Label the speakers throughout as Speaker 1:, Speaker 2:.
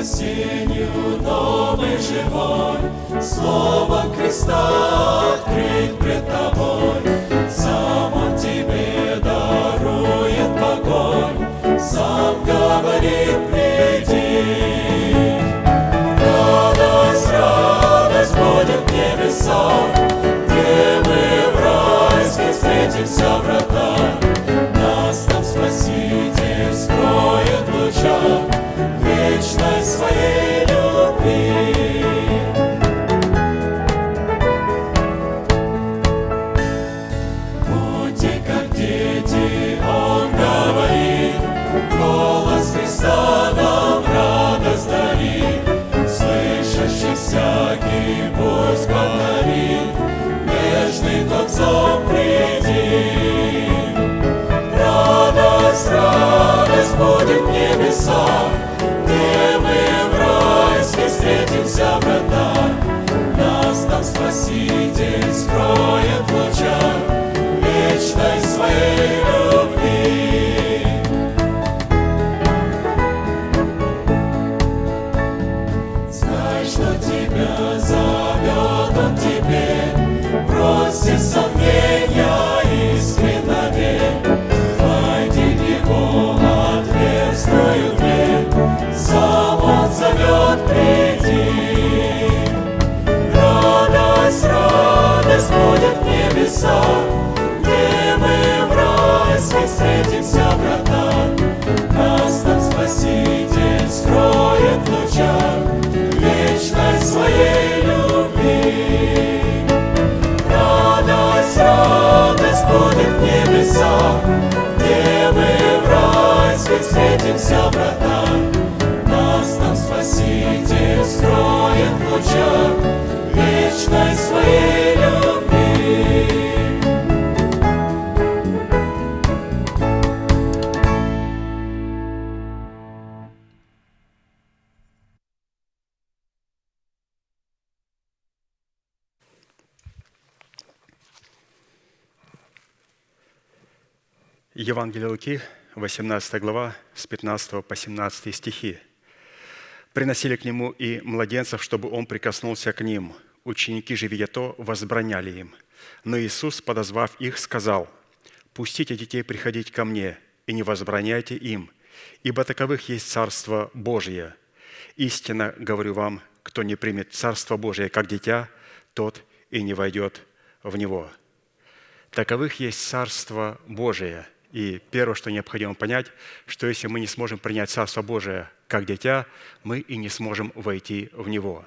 Speaker 1: Спасению новый живой, Словом Христа открыть пред тобой. Сам Он тебе дарует покой, Сам говорит, приди. Радость, радость будет в небесах, Где мы в райских встретимся врата. Будет в небесах, где мы в райске встретимся врата. Нас там Спаситель скроет в лучах вечной своей в небесах, где мы в райске встретимся врата.
Speaker 2: Евангелие Луки, 18 глава, с 15 по 17 стихи. «Приносили к нему и младенцев, чтобы он прикоснулся к ним. Ученики же, видя то, возбраняли им. Но Иисус, подозвав их, сказал, «Пустите детей приходить ко мне, и не возбраняйте им, ибо таковых есть Царство Божие. Истинно говорю вам, кто не примет Царство Божие как дитя, тот и не войдет в него». Таковых есть Царство Божие. И первое, что необходимо понять, что если мы не сможем принять Царство Божие как дитя, мы и не сможем войти в него.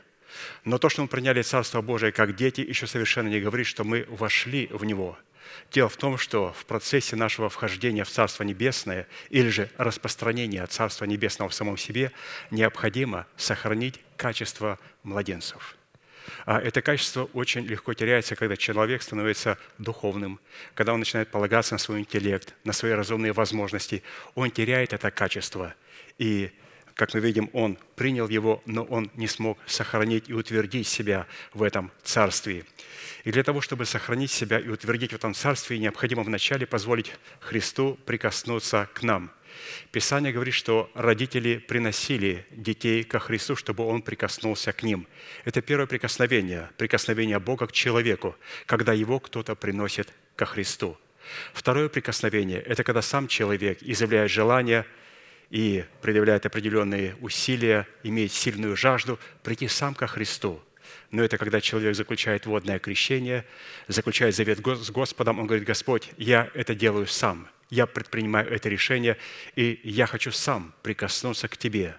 Speaker 2: Но то, что мы приняли Царство Божие как дети, еще совершенно не говорит, что мы вошли в него. Дело в том, что в процессе нашего вхождения в Царство Небесное или же распространения Царства Небесного в самом себе необходимо сохранить качество младенцев – это качество очень легко теряется, когда человек становится духовным, когда он начинает полагаться на свой интеллект, на свои разумные возможности. Он теряет это качество. И, как мы видим, он принял его, но он не смог сохранить и утвердить себя в этом царстве. И для того, чтобы сохранить себя и утвердить в этом царстве, необходимо вначале позволить Христу прикоснуться к нам – Писание говорит, что родители приносили детей ко Христу, чтобы Он прикоснулся к ним. Это первое прикосновение, прикосновение Бога к человеку, когда его кто-то приносит ко Христу. Второе прикосновение – это когда сам человек изъявляет желание и предъявляет определенные усилия, имеет сильную жажду прийти сам ко Христу. Но это когда человек заключает водное крещение, заключает завет с Господом, он говорит, Господь, я это делаю сам – я предпринимаю это решение, и я хочу сам прикоснуться к Тебе.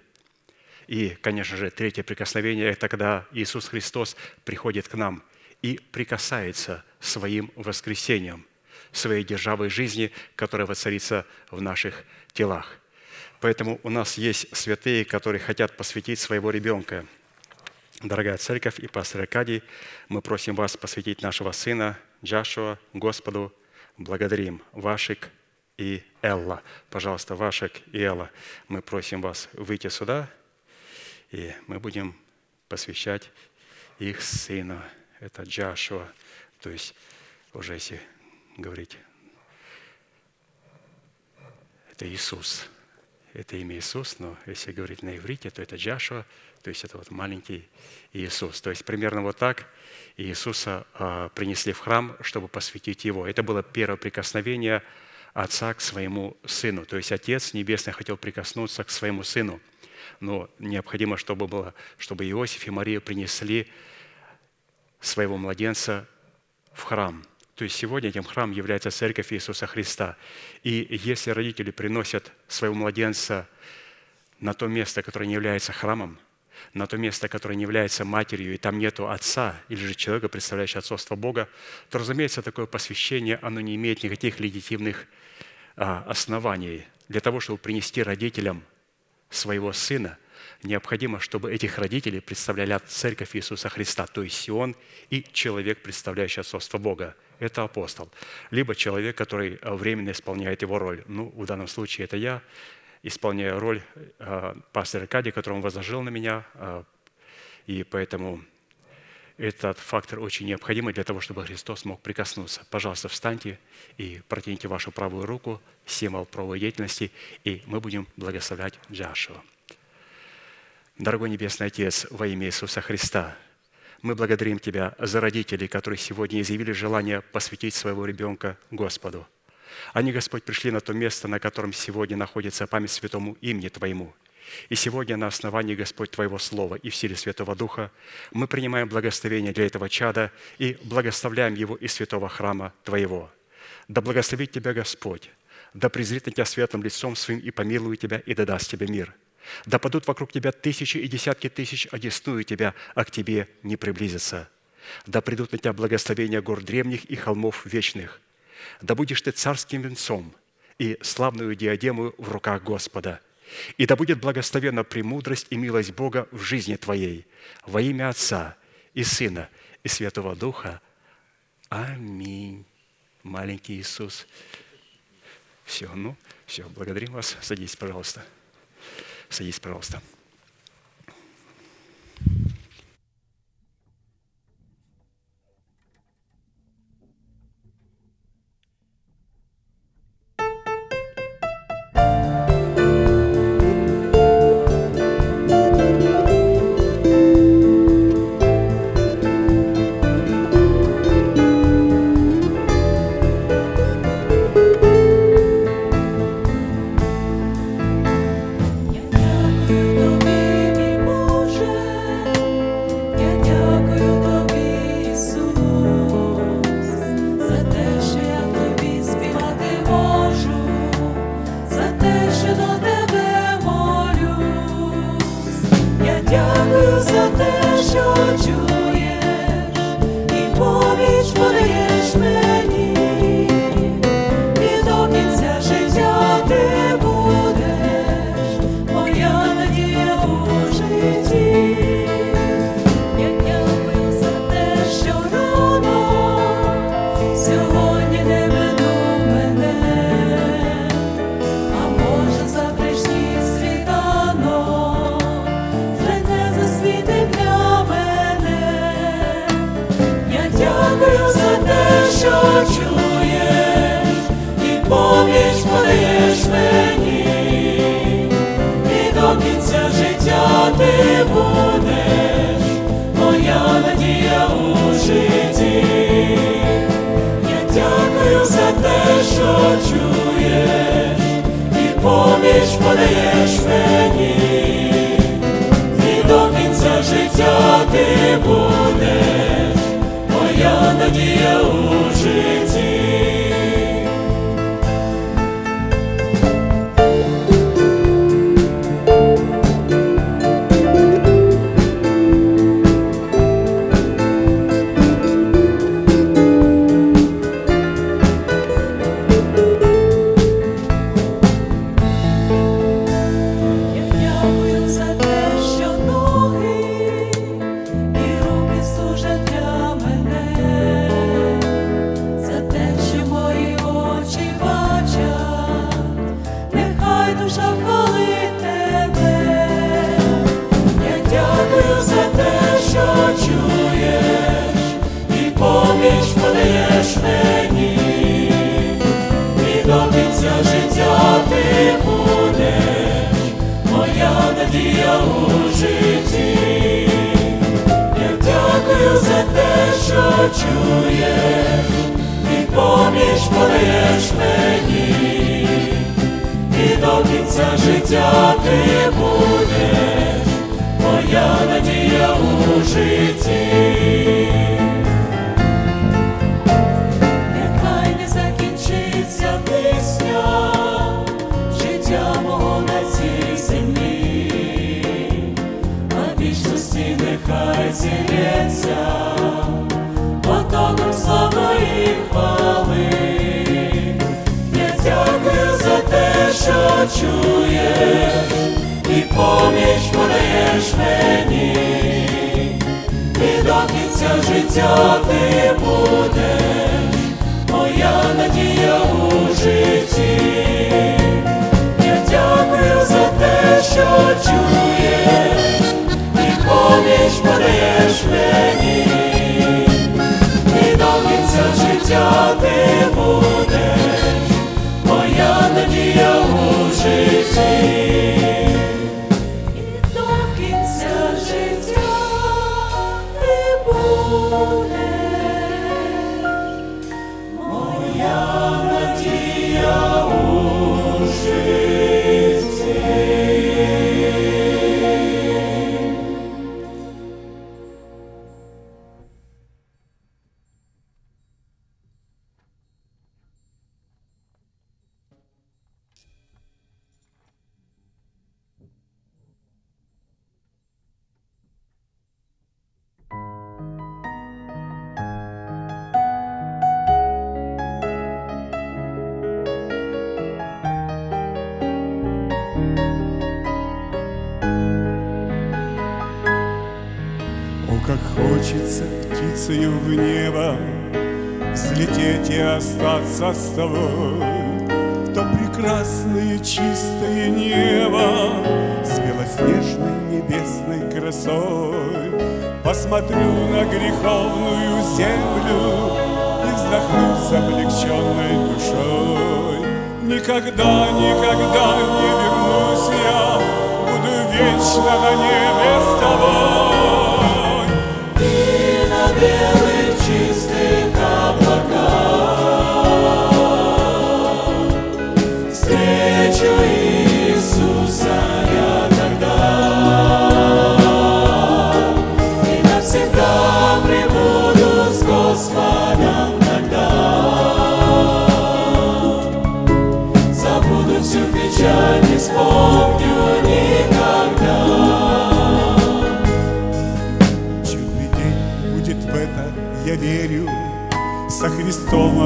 Speaker 2: И, конечно же, третье прикосновение – это когда Иисус Христос приходит к нам и прикасается своим воскресением, своей державой жизни, которая воцарится в наших телах. Поэтому у нас есть святые, которые хотят посвятить своего ребенка. Дорогая церковь и пастор Аркадий, мы просим вас посвятить нашего сына Джашуа Господу. Благодарим Вашик и Элла. Пожалуйста, Вашик и Элла, мы просим вас выйти сюда, и мы будем посвящать их сына. Это Джашуа. То есть, уже если говорить, это Иисус. Это имя Иисус, но если говорить на иврите, то это Джашуа, то есть это вот маленький Иисус. То есть примерно вот так Иисуса а, принесли в храм, чтобы посвятить Его. Это было первое прикосновение Отца к своему Сыну. То есть Отец Небесный хотел прикоснуться к своему Сыну. Но необходимо, чтобы, было, чтобы Иосиф и Мария принесли своего младенца в храм. То есть сегодня этим храм является Церковь Иисуса Христа. И если родители приносят своего младенца на то место, которое не является храмом, на то место, которое не является матерью, и там нету отца или же человека, представляющего отцовство Бога, то, разумеется, такое посвящение, оно не имеет никаких легитимных оснований для того, чтобы принести родителям своего сына, необходимо, чтобы этих родителей представляли Церковь Иисуса Христа, то есть Сион и человек, представляющий отцовство Бога. Это апостол. Либо человек, который а, временно исполняет его роль. Ну, в данном случае это я, исполняю роль э, пастора Аркадия, который он возложил на меня. И поэтому этот фактор очень необходимый для того, чтобы Христос мог прикоснуться. Пожалуйста, встаньте и протяните вашу правую руку, символ правовой деятельности, и мы будем благословлять Джашуа. Дорогой Небесный Отец, во имя Иисуса Христа, мы благодарим Тебя за родителей, которые сегодня изъявили желание посвятить своего ребенка Господу. Они, Господь, пришли на то место, на котором сегодня находится память святому имени Твоему. И сегодня на основании, Господь, Твоего Слова и в силе Святого Духа мы принимаем благословение для этого чада и благословляем его из святого храма Твоего. Да благословит Тебя Господь, да презрит на Тебя светлым лицом Своим и помилует Тебя и да даст Тебе мир – да падут вокруг тебя тысячи и десятки тысяч, одесную тебя, а к тебе не приблизятся. Да придут на тебя благословения гор древних и холмов вечных. Да будешь ты царским венцом и славную диадему в руках Господа. И да будет благословена премудрость и милость Бога в жизни твоей во имя Отца и Сына и Святого Духа. Аминь. Маленький Иисус. Все, ну, все, благодарим вас. Садись, пожалуйста. Садись, пожалуйста.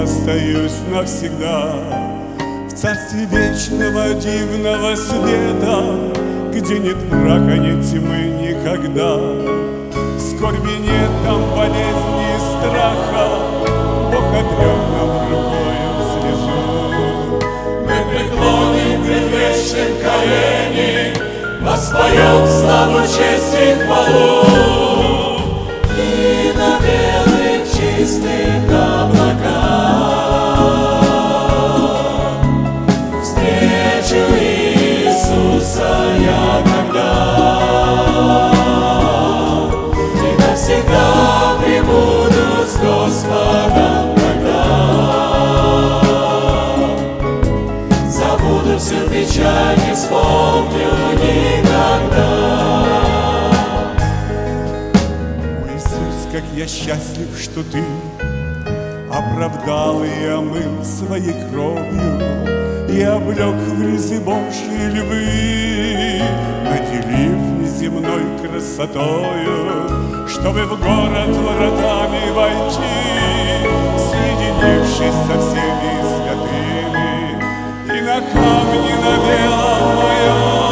Speaker 3: остаюсь навсегда В царстве вечного дивного света Где нет мрака, нет тьмы никогда. Скорби нет, там болезни и страха Бог отрек нам рукой слезу.
Speaker 1: Мы преклоним пред вечным колени Воспоем славу, честь и хвалу. И на белых чистых облаках я
Speaker 3: счастлив, что ты Оправдал и омыл своей кровью И облег в ризы Божьей любви Наделив неземной красотою Чтобы в город воротами войти Соединившись со всеми святыми. И на камне на белом моем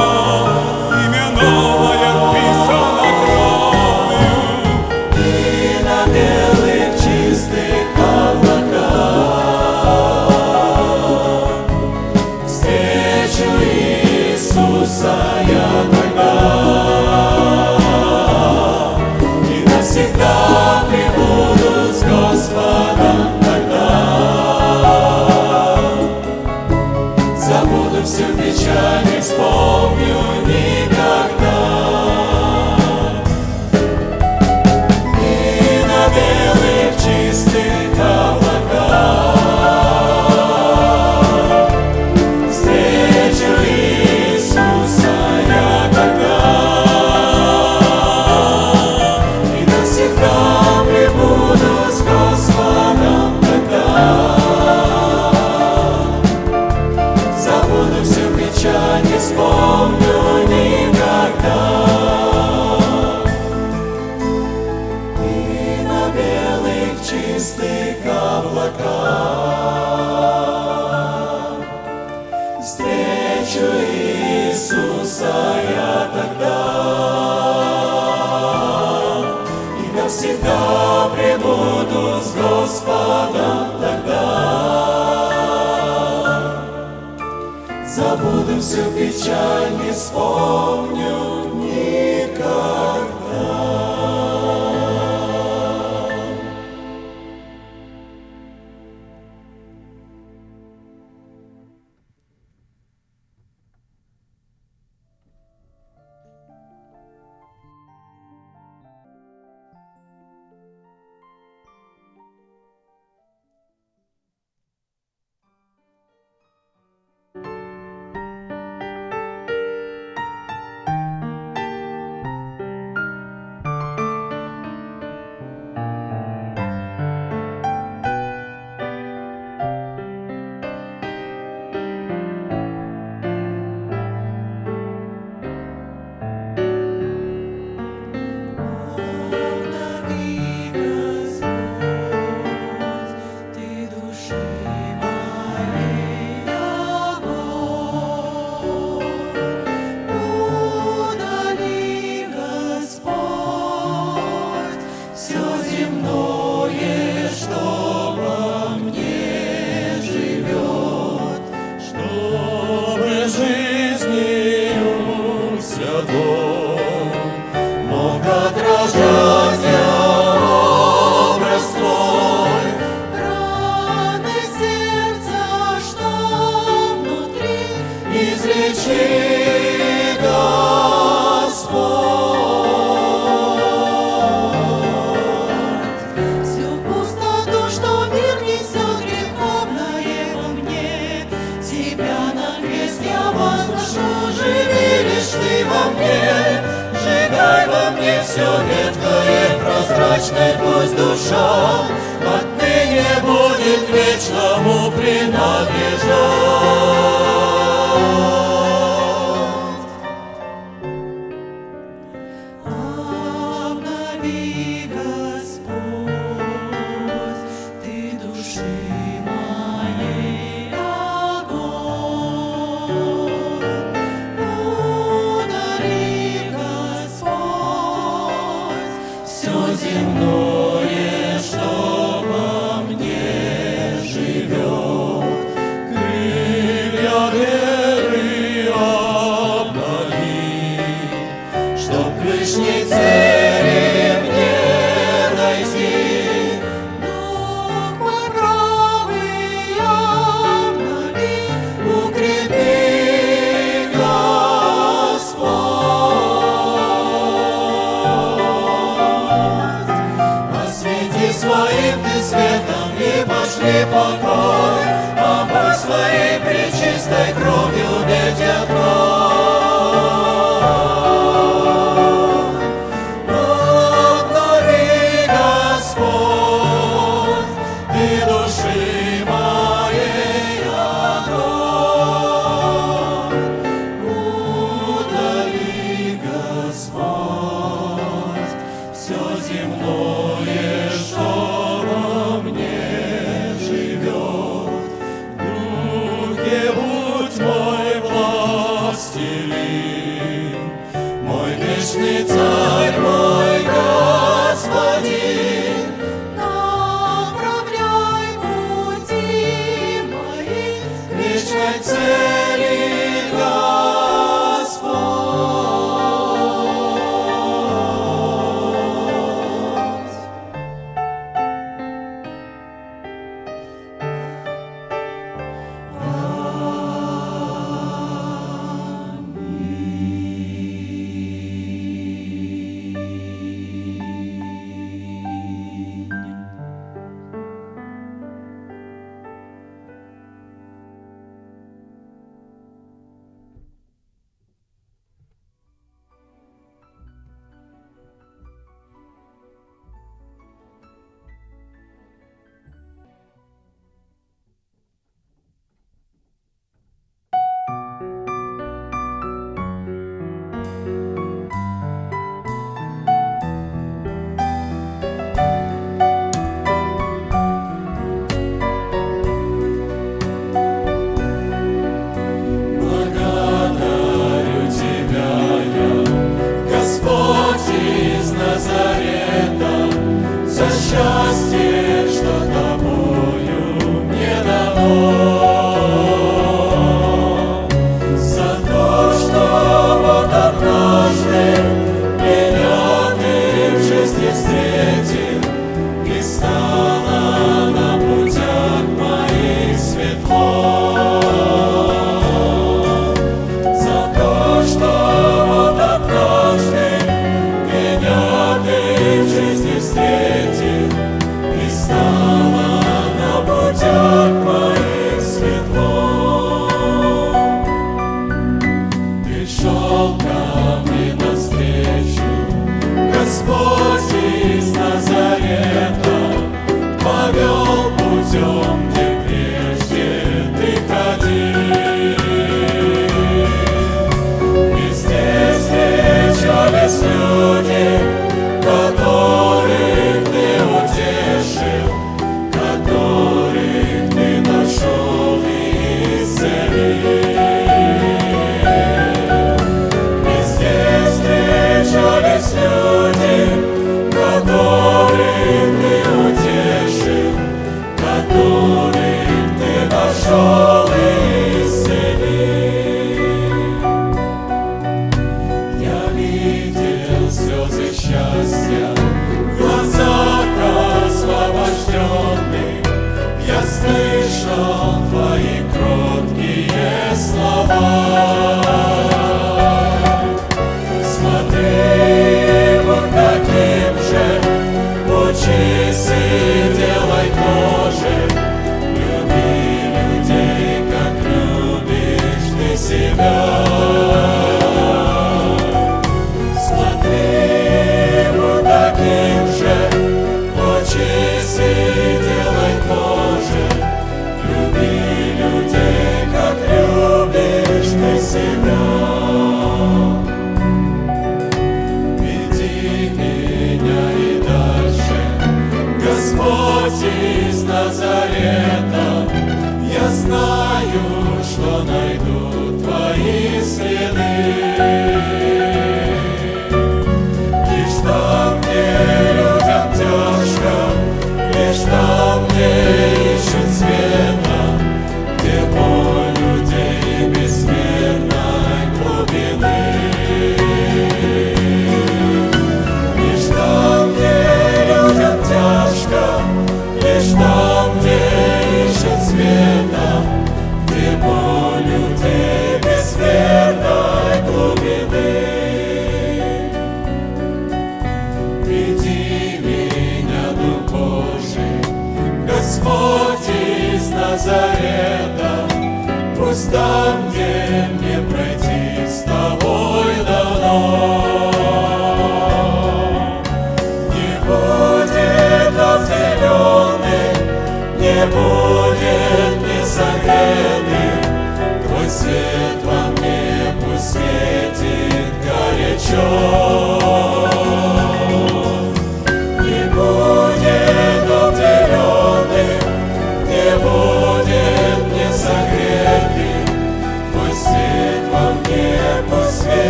Speaker 1: всю печаль, не вспомню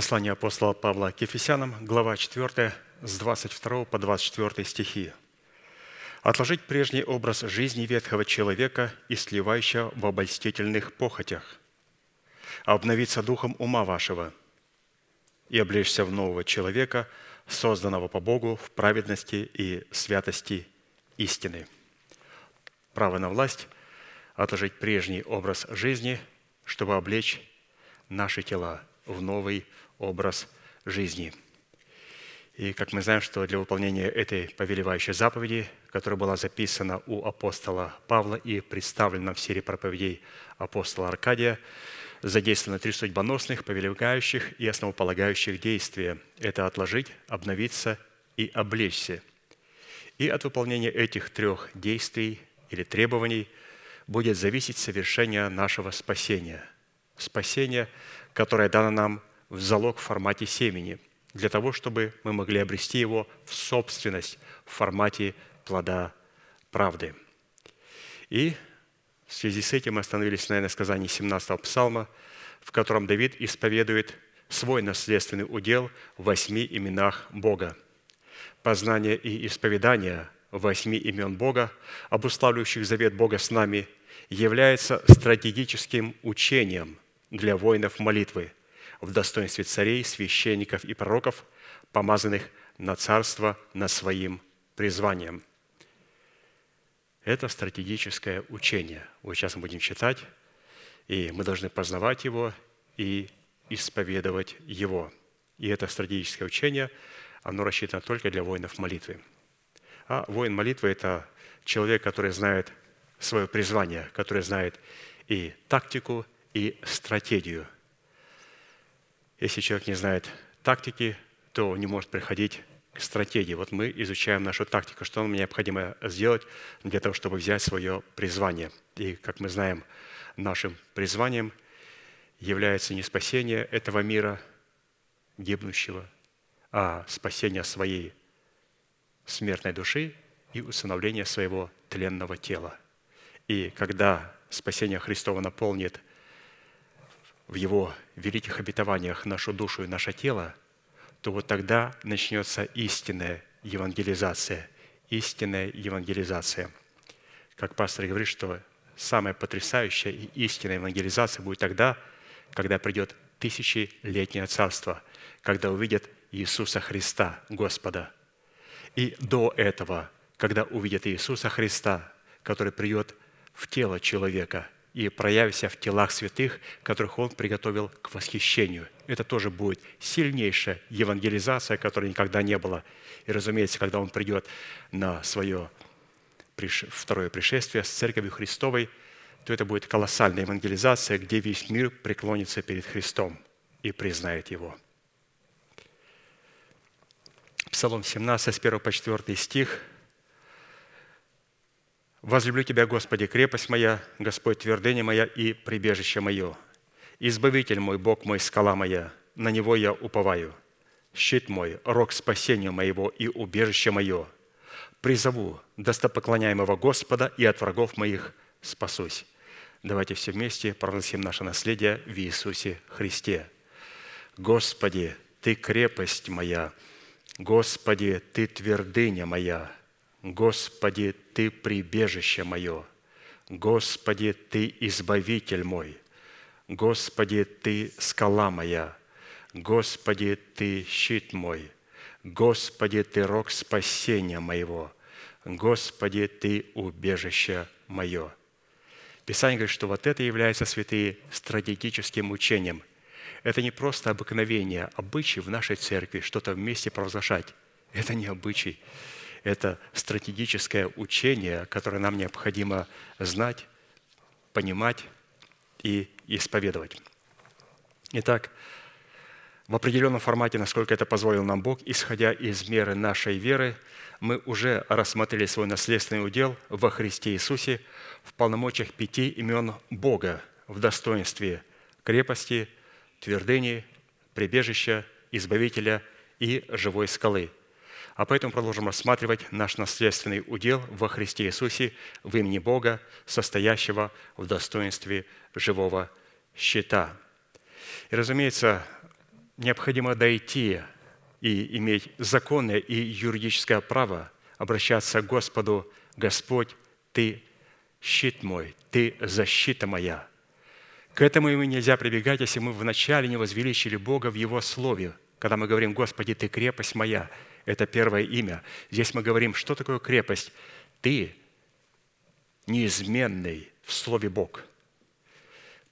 Speaker 2: Послание апостола Павла к Ефесянам, глава 4, с 22 по 24 стихи. «Отложить прежний образ жизни ветхого человека и сливающего в обольстительных похотях, обновиться духом ума вашего и облечься в нового человека, созданного по Богу в праведности и святости истины». Право на власть – отложить прежний образ жизни, чтобы облечь наши тела в новый образ жизни. И как мы знаем, что для выполнения этой повелевающей заповеди, которая была записана у апостола Павла и представлена в серии проповедей апостола Аркадия, задействованы три судьбоносных, повелевающих и основополагающих действия. Это отложить, обновиться и облечься. И от выполнения этих трех действий или требований будет зависеть совершение нашего спасения. Спасение, которое дано нам в залог в формате семени, для того, чтобы мы могли обрести его в собственность в формате плода правды. И в связи с этим мы остановились на сказании 17-го псалма, в котором Давид исповедует свой наследственный удел в восьми именах Бога. Познание и исповедание восьми имен Бога, обуславливающих завет Бога с нами, является стратегическим учением для воинов молитвы – в достоинстве царей, священников и пророков, помазанных на царство на своим призванием. Это стратегическое учение. Вот сейчас мы будем читать, и мы должны познавать его и исповедовать его. И это стратегическое учение, оно рассчитано только для воинов молитвы. А воин молитвы – это человек, который знает свое призвание, который знает и тактику, и стратегию – если человек не знает тактики, то не может приходить к стратегии. Вот мы изучаем нашу тактику, что нам необходимо сделать для того, чтобы взять свое призвание. И, как мы знаем, нашим призванием является не спасение этого мира гибнущего, а спасение своей смертной души и усыновление своего тленного тела. И когда спасение Христова наполнит в Его великих обетованиях нашу душу и наше тело, то вот тогда начнется истинная евангелизация. Истинная евангелизация. Как пастор говорит, что самая потрясающая и истинная евангелизация будет тогда, когда придет тысячелетнее царство, когда увидят Иисуса Христа, Господа. И до этого, когда увидят Иисуса Христа, который придет в тело человека – и проявится в телах святых, которых Он приготовил к восхищению. Это тоже будет сильнейшая евангелизация, которой никогда не было. И, разумеется, когда Он придет на свое второе пришествие с Церковью Христовой, то это будет колоссальная евангелизация, где весь мир преклонится перед Христом и признает Его. Псалом 17, с 1 по 4 стих – Возлюблю Тебя, Господи, крепость моя, Господь, твердыня моя и прибежище мое. Избавитель мой, Бог мой, скала моя, на Него я уповаю. Щит мой, рог спасения моего и убежище мое. Призову достопоклоняемого Господа и от врагов моих спасусь. Давайте все вместе провозгласим наше наследие в Иисусе Христе. Господи, Ты крепость моя, Господи, Ты твердыня моя, Господи, Ты прибежище мое, Господи, Ты избавитель мой, Господи, Ты скала моя, Господи, Ты щит мой, Господи, Ты рог спасения моего, Господи, Ты убежище мое. Писание говорит, что вот это является, святые, стратегическим учением. Это не просто обыкновение, обычай в нашей церкви, что-то вместе провозглашать. Это не обычай. Это стратегическое учение, которое нам необходимо знать, понимать и исповедовать. Итак, в определенном формате, насколько это позволил нам Бог, исходя из меры нашей веры, мы уже рассмотрели свой наследственный удел во Христе Иисусе в полномочиях пяти имен Бога в достоинстве крепости, твердыни, прибежища, избавителя и живой скалы – а поэтому продолжим рассматривать наш наследственный удел во Христе Иисусе в имени Бога, состоящего в достоинстве живого щита. И, разумеется, необходимо дойти и иметь законное и юридическое право обращаться к Господу, Господь, Ты щит мой, Ты защита моя. К этому ему нельзя прибегать, если мы вначале не возвеличили Бога в Его Слове, когда мы говорим, Господи, Ты крепость моя – это первое имя. Здесь мы говорим, что такое крепость? Ты неизменный в Слове Бог.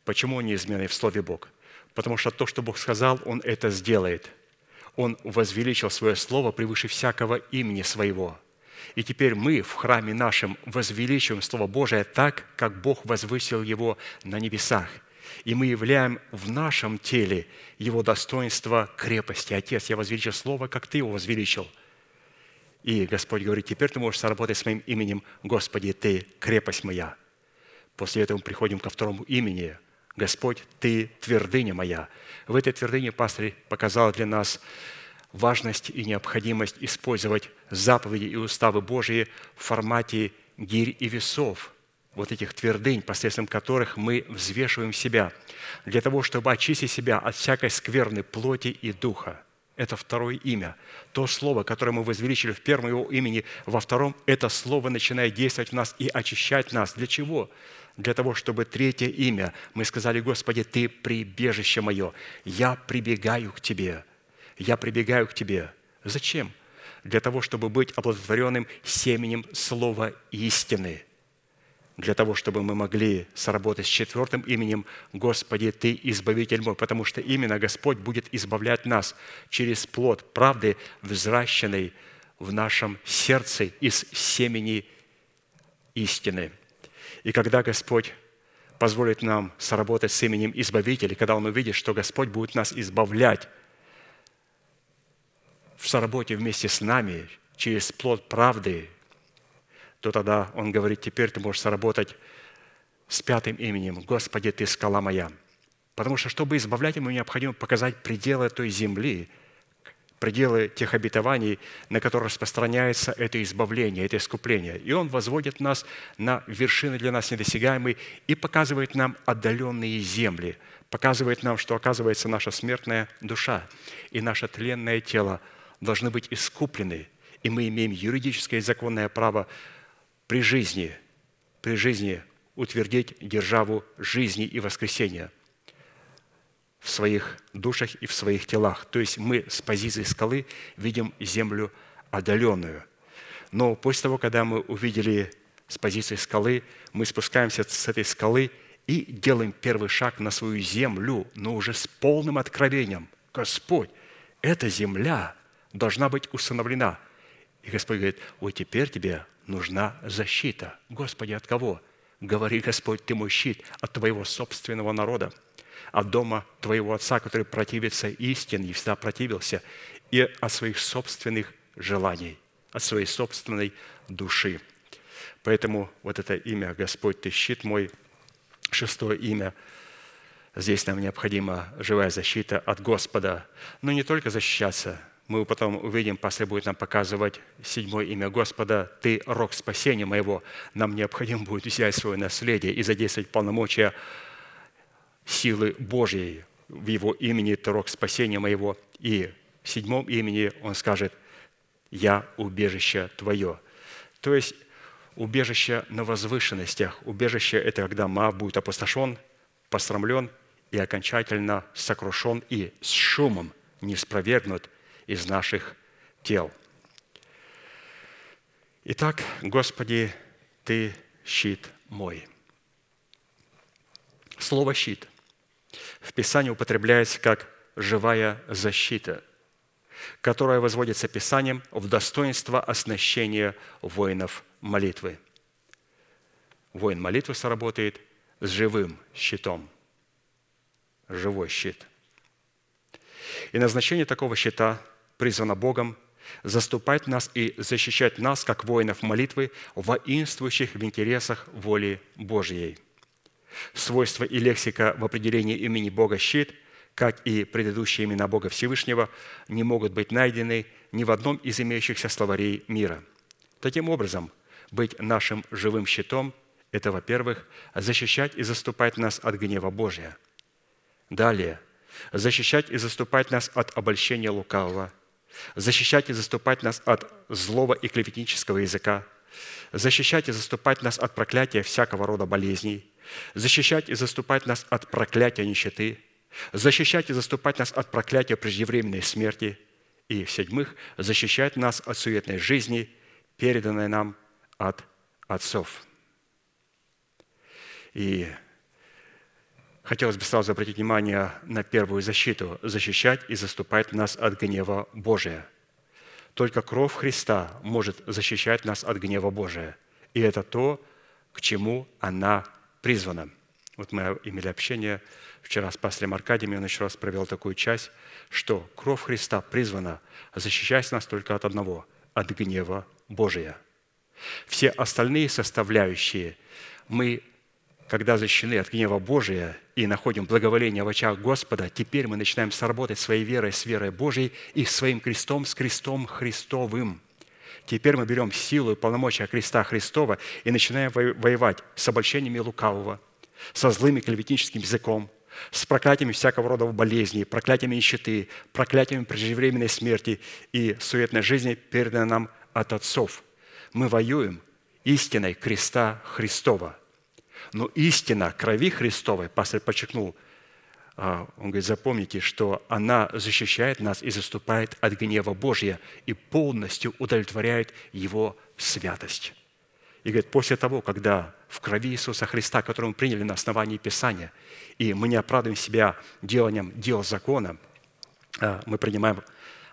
Speaker 2: Почему неизменный в Слове Бог? Потому что то, что Бог сказал, Он это сделает. Он возвеличил свое Слово превыше всякого имени своего. И теперь мы в храме нашем возвеличиваем Слово Божие так, как Бог возвысил его на небесах – и мы являем в нашем теле Его достоинство крепости. Отец, я возвеличил Слово, как Ты его возвеличил. И Господь говорит, теперь ты можешь сработать с моим именем, Господи, Ты крепость моя. После этого мы приходим ко второму имени. Господь, Ты твердыня моя. В этой твердыне пастырь показал для нас важность и необходимость использовать заповеди и уставы Божьи в формате гирь и весов – вот этих твердынь, посредством которых мы взвешиваем себя, для того, чтобы очистить себя от всякой скверной плоти и духа. Это второе имя. То слово, которое мы возвеличили в первом его имени, во втором, это слово начинает действовать в нас и очищать нас. Для чего? Для того, чтобы третье имя, мы сказали, Господи, Ты прибежище мое, я прибегаю к Тебе, я прибегаю к Тебе. Зачем? Для того, чтобы быть оплодотворенным семенем слова истины – для того, чтобы мы могли сработать с четвертым именем «Господи, Ты избавитель мой», потому что именно Господь будет избавлять нас через плод правды, взращенный в нашем сердце из семени истины. И когда Господь позволит нам сработать с именем Избавителя, когда Он увидит, что Господь будет нас избавлять в соработе вместе с нами через плод правды, то тогда он говорит, теперь ты можешь сработать с пятым именем «Господи, Ты скала моя». Потому что, чтобы избавлять ему, необходимо показать пределы той земли, пределы тех обетований, на которые распространяется это избавление, это искупление. И Он возводит нас на вершины для нас недосягаемые и показывает нам отдаленные земли, показывает нам, что, оказывается, наша смертная душа и наше тленное тело должны быть искуплены, и мы имеем юридическое и законное право при жизни, при жизни утвердить державу жизни и воскресения в своих душах и в своих телах. То есть мы с позиции скалы видим землю отдаленную. Но после того, когда мы увидели с позиции скалы, мы спускаемся с этой скалы и делаем первый шаг на свою землю, но уже с полным откровением. Господь, эта земля должна быть установлена. И Господь говорит, вот теперь тебе нужна защита. Господи, от кого? Говори, Господь, Ты мой щит от Твоего собственного народа, от дома Твоего Отца, который противится истине и всегда противился, и от своих собственных желаний, от своей собственной души. Поэтому вот это имя «Господь, Ты щит мой», шестое имя, здесь нам необходима живая защита от Господа. Но не только защищаться – мы потом увидим, пастор будет нам показывать седьмое имя Господа, «Ты – рог спасения моего». Нам необходимо будет взять свое наследие и задействовать полномочия силы Божьей в Его имени, «Ты – рог спасения моего». И в седьмом имени Он скажет, «Я – убежище Твое». То есть убежище на возвышенностях. Убежище – это когда Маав будет опустошен, посрамлен и окончательно сокрушен и с шумом не спровергнут из наших тел. Итак, Господи, Ты щит мой. Слово «щит» в Писании употребляется как живая защита, которая возводится Писанием в достоинство оснащения воинов молитвы. Воин молитвы сработает с живым щитом. Живой щит. И назначение такого щита призвано Богом заступать нас и защищать нас, как воинов молитвы, воинствующих в интересах воли Божьей. Свойства и лексика в определении имени Бога «щит», как и предыдущие имена Бога Всевышнего, не могут быть найдены ни в одном из имеющихся словарей мира. Таким образом, быть нашим живым щитом – это, во-первых, защищать и заступать нас от гнева Божия. Далее – защищать и заступать нас от обольщения лукавого, защищать и заступать нас от злого и клеветнического языка, защищать и заступать нас от проклятия всякого рода болезней, защищать и заступать нас от проклятия нищеты, защищать и заступать нас от проклятия преждевременной смерти. И, в-седьмых, защищать нас от суетной жизни, переданной нам от отцов. И хотелось бы сразу обратить внимание на первую защиту – защищать и заступать нас от гнева Божия. Только кровь Христа может защищать нас от гнева Божия. И это то, к чему она призвана. Вот мы имели общение вчера с пастором Аркадием, и он еще раз провел такую часть, что кровь Христа призвана защищать нас только от одного – от гнева Божия – все остальные составляющие мы, когда защищены от гнева Божия и находим благоволение в очах Господа, теперь мы начинаем сработать своей верой с верой Божией и своим крестом с крестом Христовым. Теперь мы берем силу и полномочия креста Христова и начинаем воевать с обольщениями лукавого, со злым и клеветническим языком, с проклятиями всякого рода болезней, проклятиями нищеты, проклятиями преждевременной смерти и суетной жизни, переданной нам от отцов – мы воюем истиной креста Христова. Но истина крови Христовой, пастор подчеркнул, а, он говорит, запомните, что она защищает нас и заступает от гнева Божия и полностью удовлетворяет Его святость. И говорит, после того, когда в крови Иисуса Христа, которую мы приняли на основании Писания, и мы не оправдываем себя деланием дел закона, а, мы принимаем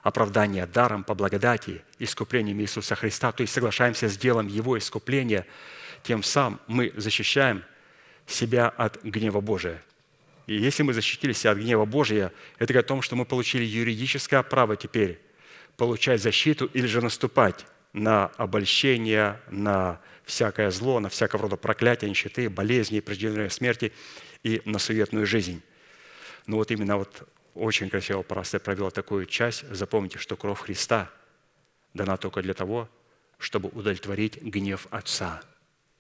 Speaker 2: оправдание даром по благодати, искуплением Иисуса Христа, то есть соглашаемся с делом Его искупления, тем самым мы защищаем себя от гнева Божия. И если мы защитили себя от гнева Божия, это говорит о том, что мы получили юридическое право теперь получать защиту или же наступать на обольщение, на всякое зло, на всякого рода проклятия, нищеты, болезни, преждевременной смерти и на суетную жизнь. Но вот именно вот очень красиво пастор провел такую часть. Запомните, что кровь Христа дана только для того, чтобы удовлетворить гнев Отца,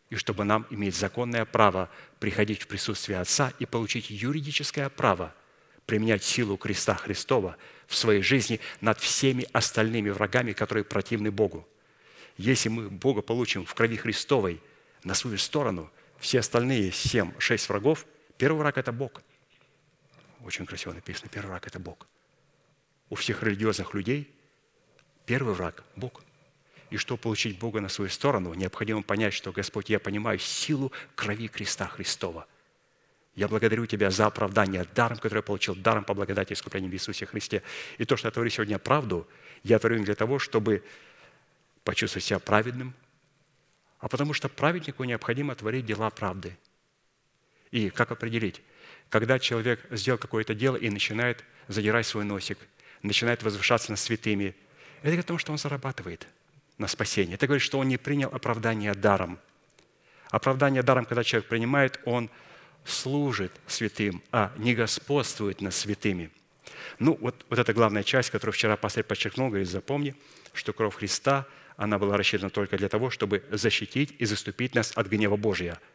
Speaker 2: и чтобы нам иметь законное право приходить в присутствие Отца и получить юридическое право применять силу креста Христова в своей жизни над всеми остальными врагами, которые противны Богу. Если мы Бога получим в крови Христовой на свою сторону, все остальные семь, шесть врагов, первый враг – это Бог – очень красиво написано, первый враг – это Бог. У всех религиозных людей первый враг – Бог. И чтобы получить Бога на свою сторону, необходимо понять, что, Господь, я понимаю силу крови креста Христова. Я благодарю Тебя за оправдание даром, которое я получил, даром по благодати и искуплению в Иисусе Христе. И то, что я творю сегодня правду, я творю для того, чтобы почувствовать себя праведным, а потому что праведнику необходимо творить дела правды. И как определить? когда человек сделал какое-то дело и начинает задирать свой носик, начинает возвышаться над святыми, это говорит о том, что он зарабатывает на спасение. Это говорит, что он не принял оправдание даром. Оправдание даром, когда человек принимает, он служит святым, а не господствует над святыми. Ну, вот, вот это главная часть, которую вчера пастор подчеркнул, говорит, запомни, что кровь Христа, она была рассчитана только для того, чтобы защитить и заступить нас от гнева Божия –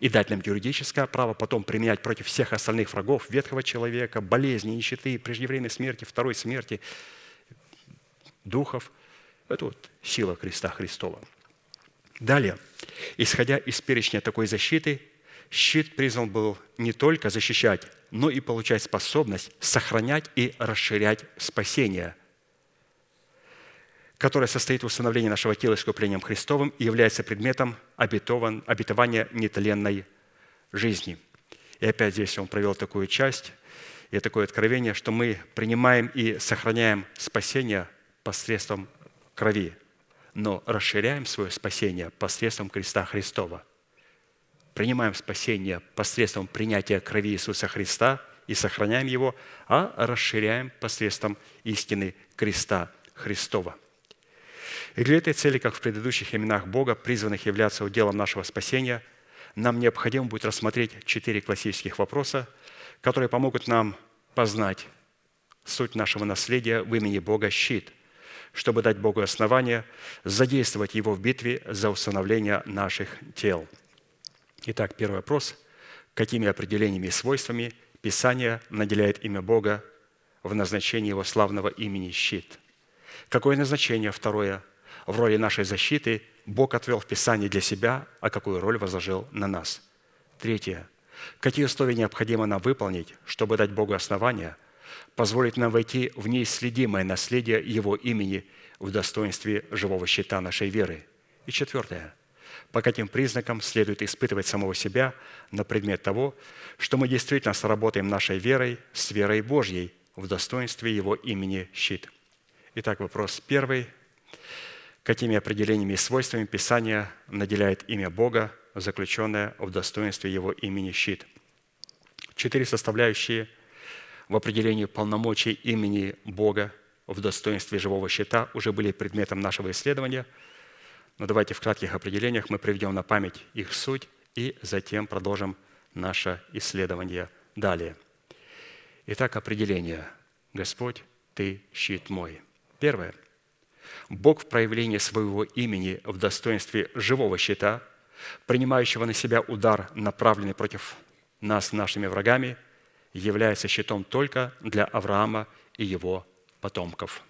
Speaker 2: и дать нам юридическое право потом применять против всех остальных врагов ветхого человека, болезни, нищеты, преждевременной смерти, второй смерти, духов. Это вот сила креста Христова. Далее, исходя из перечня такой защиты, щит призван был не только защищать, но и получать способность сохранять и расширять спасение, которое состоит в установлении нашего тела искуплением Христовым и является предметом обетован, обетования нетленной жизни. И опять здесь он провел такую часть и такое откровение, что мы принимаем и сохраняем спасение посредством крови, но расширяем свое спасение посредством креста Христова. Принимаем спасение посредством принятия крови Иисуса Христа и сохраняем его, а расширяем посредством истины креста Христова. И для этой цели, как в предыдущих именах Бога, призванных являться уделом нашего спасения, нам необходимо будет рассмотреть четыре классических вопроса, которые помогут нам познать суть нашего наследия в имени Бога щит – чтобы дать Богу основание задействовать Его в битве за установление наших тел. Итак, первый вопрос. Какими определениями и свойствами Писание наделяет имя Бога в назначении Его славного имени щит? Какое назначение, второе, в роли нашей защиты Бог отвел в Писании для себя, а какую роль возложил на нас? Третье. Какие условия необходимо нам выполнить, чтобы дать Богу основания – позволит нам войти в неисследимое наследие Его имени в достоинстве живого щита нашей веры. И четвертое. По каким признакам следует испытывать самого себя на предмет того, что мы действительно сработаем нашей верой с верой Божьей в достоинстве Его имени щит. Итак, вопрос первый. Какими определениями и свойствами Писания наделяет имя Бога, заключенное в достоинстве Его имени щит? Четыре составляющие – в определении полномочий имени Бога в достоинстве живого щита уже были предметом нашего исследования. Но давайте в кратких определениях мы приведем на память их суть и затем продолжим наше исследование далее. Итак, определение. Господь, Ты щит мой. Первое. Бог в проявлении своего имени в достоинстве живого щита, принимающего на себя удар, направленный против нас нашими врагами – является щитом только для Авраама и его потомков.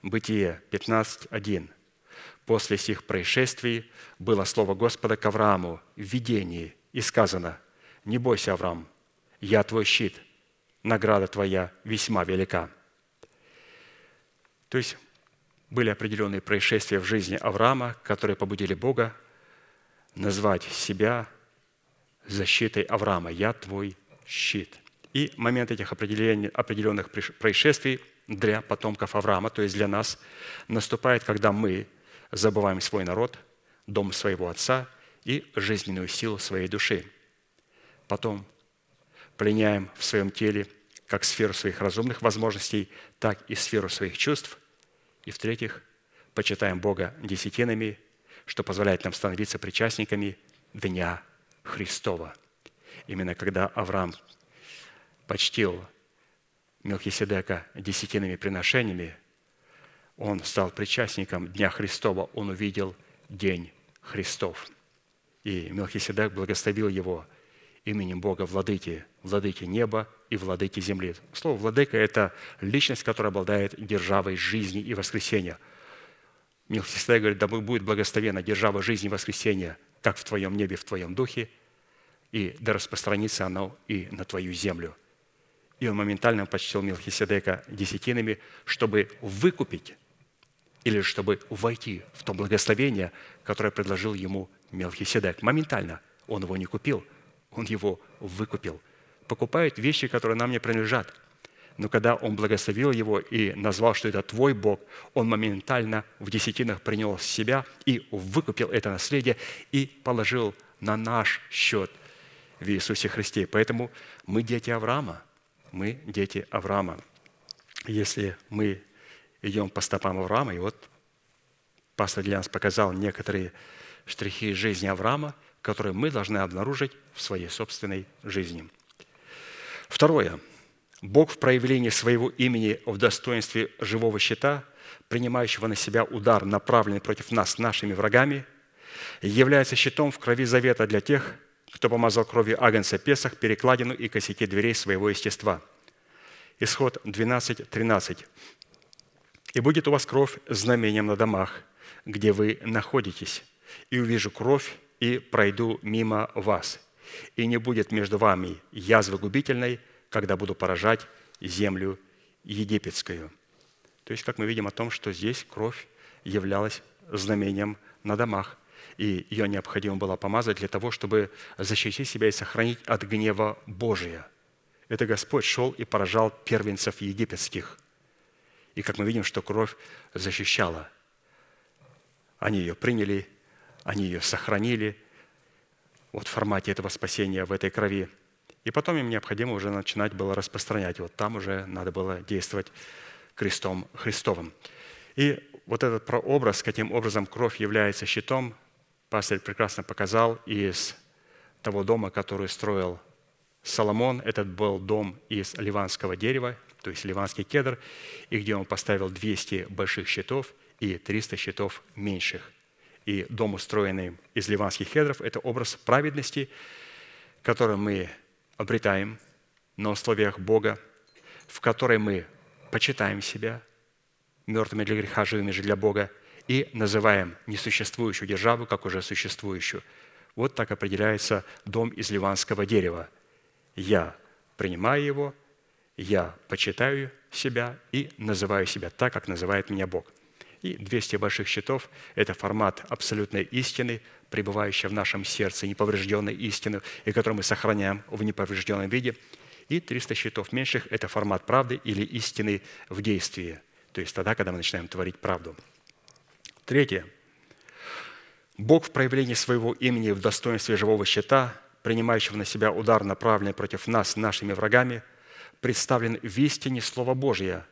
Speaker 2: Бытие 15.1. После сих происшествий было слово Господа к Аврааму в видении, и сказано, «Не бойся, Авраам, я твой щит, награда твоя весьма велика». То есть были определенные происшествия в жизни Авраама, которые побудили Бога назвать себя защитой Авраама. «Я твой щит». И момент этих определенных происшествий для потомков Авраама, то есть для нас, наступает, когда мы забываем свой народ, дом своего отца и жизненную силу своей души. Потом пленяем в своем теле как сферу своих разумных возможностей, так и сферу своих чувств. И в-третьих, почитаем Бога десятинами, что позволяет нам становиться причастниками Дня Христова. Именно когда Авраам почтил Мелхиседека десятинными приношениями, он стал причастником Дня Христова, он увидел День Христов. И Мелхиседек благословил его именем Бога Владыки, Владыки неба и Владыки земли. Слово «владыка» – это личность, которая обладает державой жизни и воскресения. Мелхиседек говорит, да будет благословена держава жизни и воскресения, как в твоем небе, в твоем духе, и да распространится оно и на твою землю и он моментально почтил Мелхиседека десятинами, чтобы выкупить или чтобы войти в то благословение, которое предложил ему Мелхиседек. Моментально. Он его не купил, он его выкупил. Покупают вещи, которые нам не принадлежат. Но когда он благословил его и назвал, что это твой Бог, он моментально в десятинах принял себя и выкупил это наследие и положил на наш счет в Иисусе Христе. Поэтому мы дети Авраама – мы дети Авраама. Если мы идем по стопам Авраама, и вот пастор для нас показал некоторые штрихи жизни Авраама, которые мы должны обнаружить в своей собственной жизни. Второе. Бог в проявлении своего имени в достоинстве живого щита, принимающего на себя удар, направленный против нас нашими врагами, является щитом в крови завета для тех, кто помазал кровью Агнца Песах перекладину и косяки дверей своего естества. Исход 12, 13. «И будет у вас кровь знамением на домах, где вы находитесь. и увижу кровь, и пройду мимо вас. И не будет между вами язвы губительной, когда буду поражать землю египетскую». То есть, как мы видим о том, что здесь кровь являлась знамением на домах, и ее необходимо было помазать для того, чтобы защитить себя и сохранить от гнева Божия. Это Господь шел и поражал первенцев египетских. И как мы видим, что кровь защищала. Они ее приняли, они ее сохранили вот в формате этого спасения в этой крови. И потом им необходимо уже начинать было распространять. Вот там уже надо было действовать крестом Христовым. И вот этот прообраз, каким образом кровь является щитом, пастырь прекрасно показал из того дома, который строил Соломон. Этот был дом из ливанского дерева, то есть ливанский кедр, и где он поставил 200 больших щитов и 300 щитов меньших. И дом, устроенный из ливанских кедров, это образ праведности, который мы обретаем на условиях Бога, в которой мы почитаем себя мертвыми для греха, живыми же для Бога, и называем несуществующую державу как уже существующую. Вот так определяется дом из ливанского дерева. Я принимаю его, я почитаю себя и называю себя так, как называет меня Бог. И 200 больших счетов – это формат абсолютной истины, пребывающей в нашем сердце, неповрежденной истины, и которую мы сохраняем в неповрежденном виде – и 300 счетов меньших – это формат правды или истины в действии. То есть тогда, когда мы начинаем творить правду. Третье. Бог в проявлении своего имени в достоинстве живого щита, принимающего на себя удар, направленный против нас, нашими врагами, представлен в истине Слова Божия,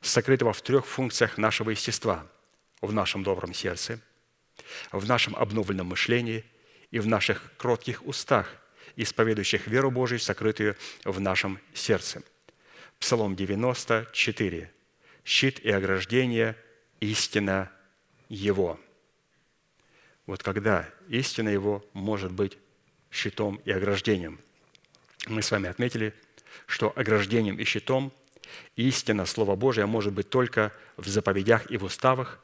Speaker 2: сокрытого в трех функциях нашего естества – в нашем добром сердце, в нашем обновленном мышлении и в наших кротких устах – исповедующих веру Божию, сокрытую в нашем сердце. Псалом 94. «Щит и ограждение – истина Его». Вот когда истина Его может быть щитом и ограждением. Мы с вами отметили, что ограждением и щитом истина Слова Божия может быть только в заповедях и в уставах,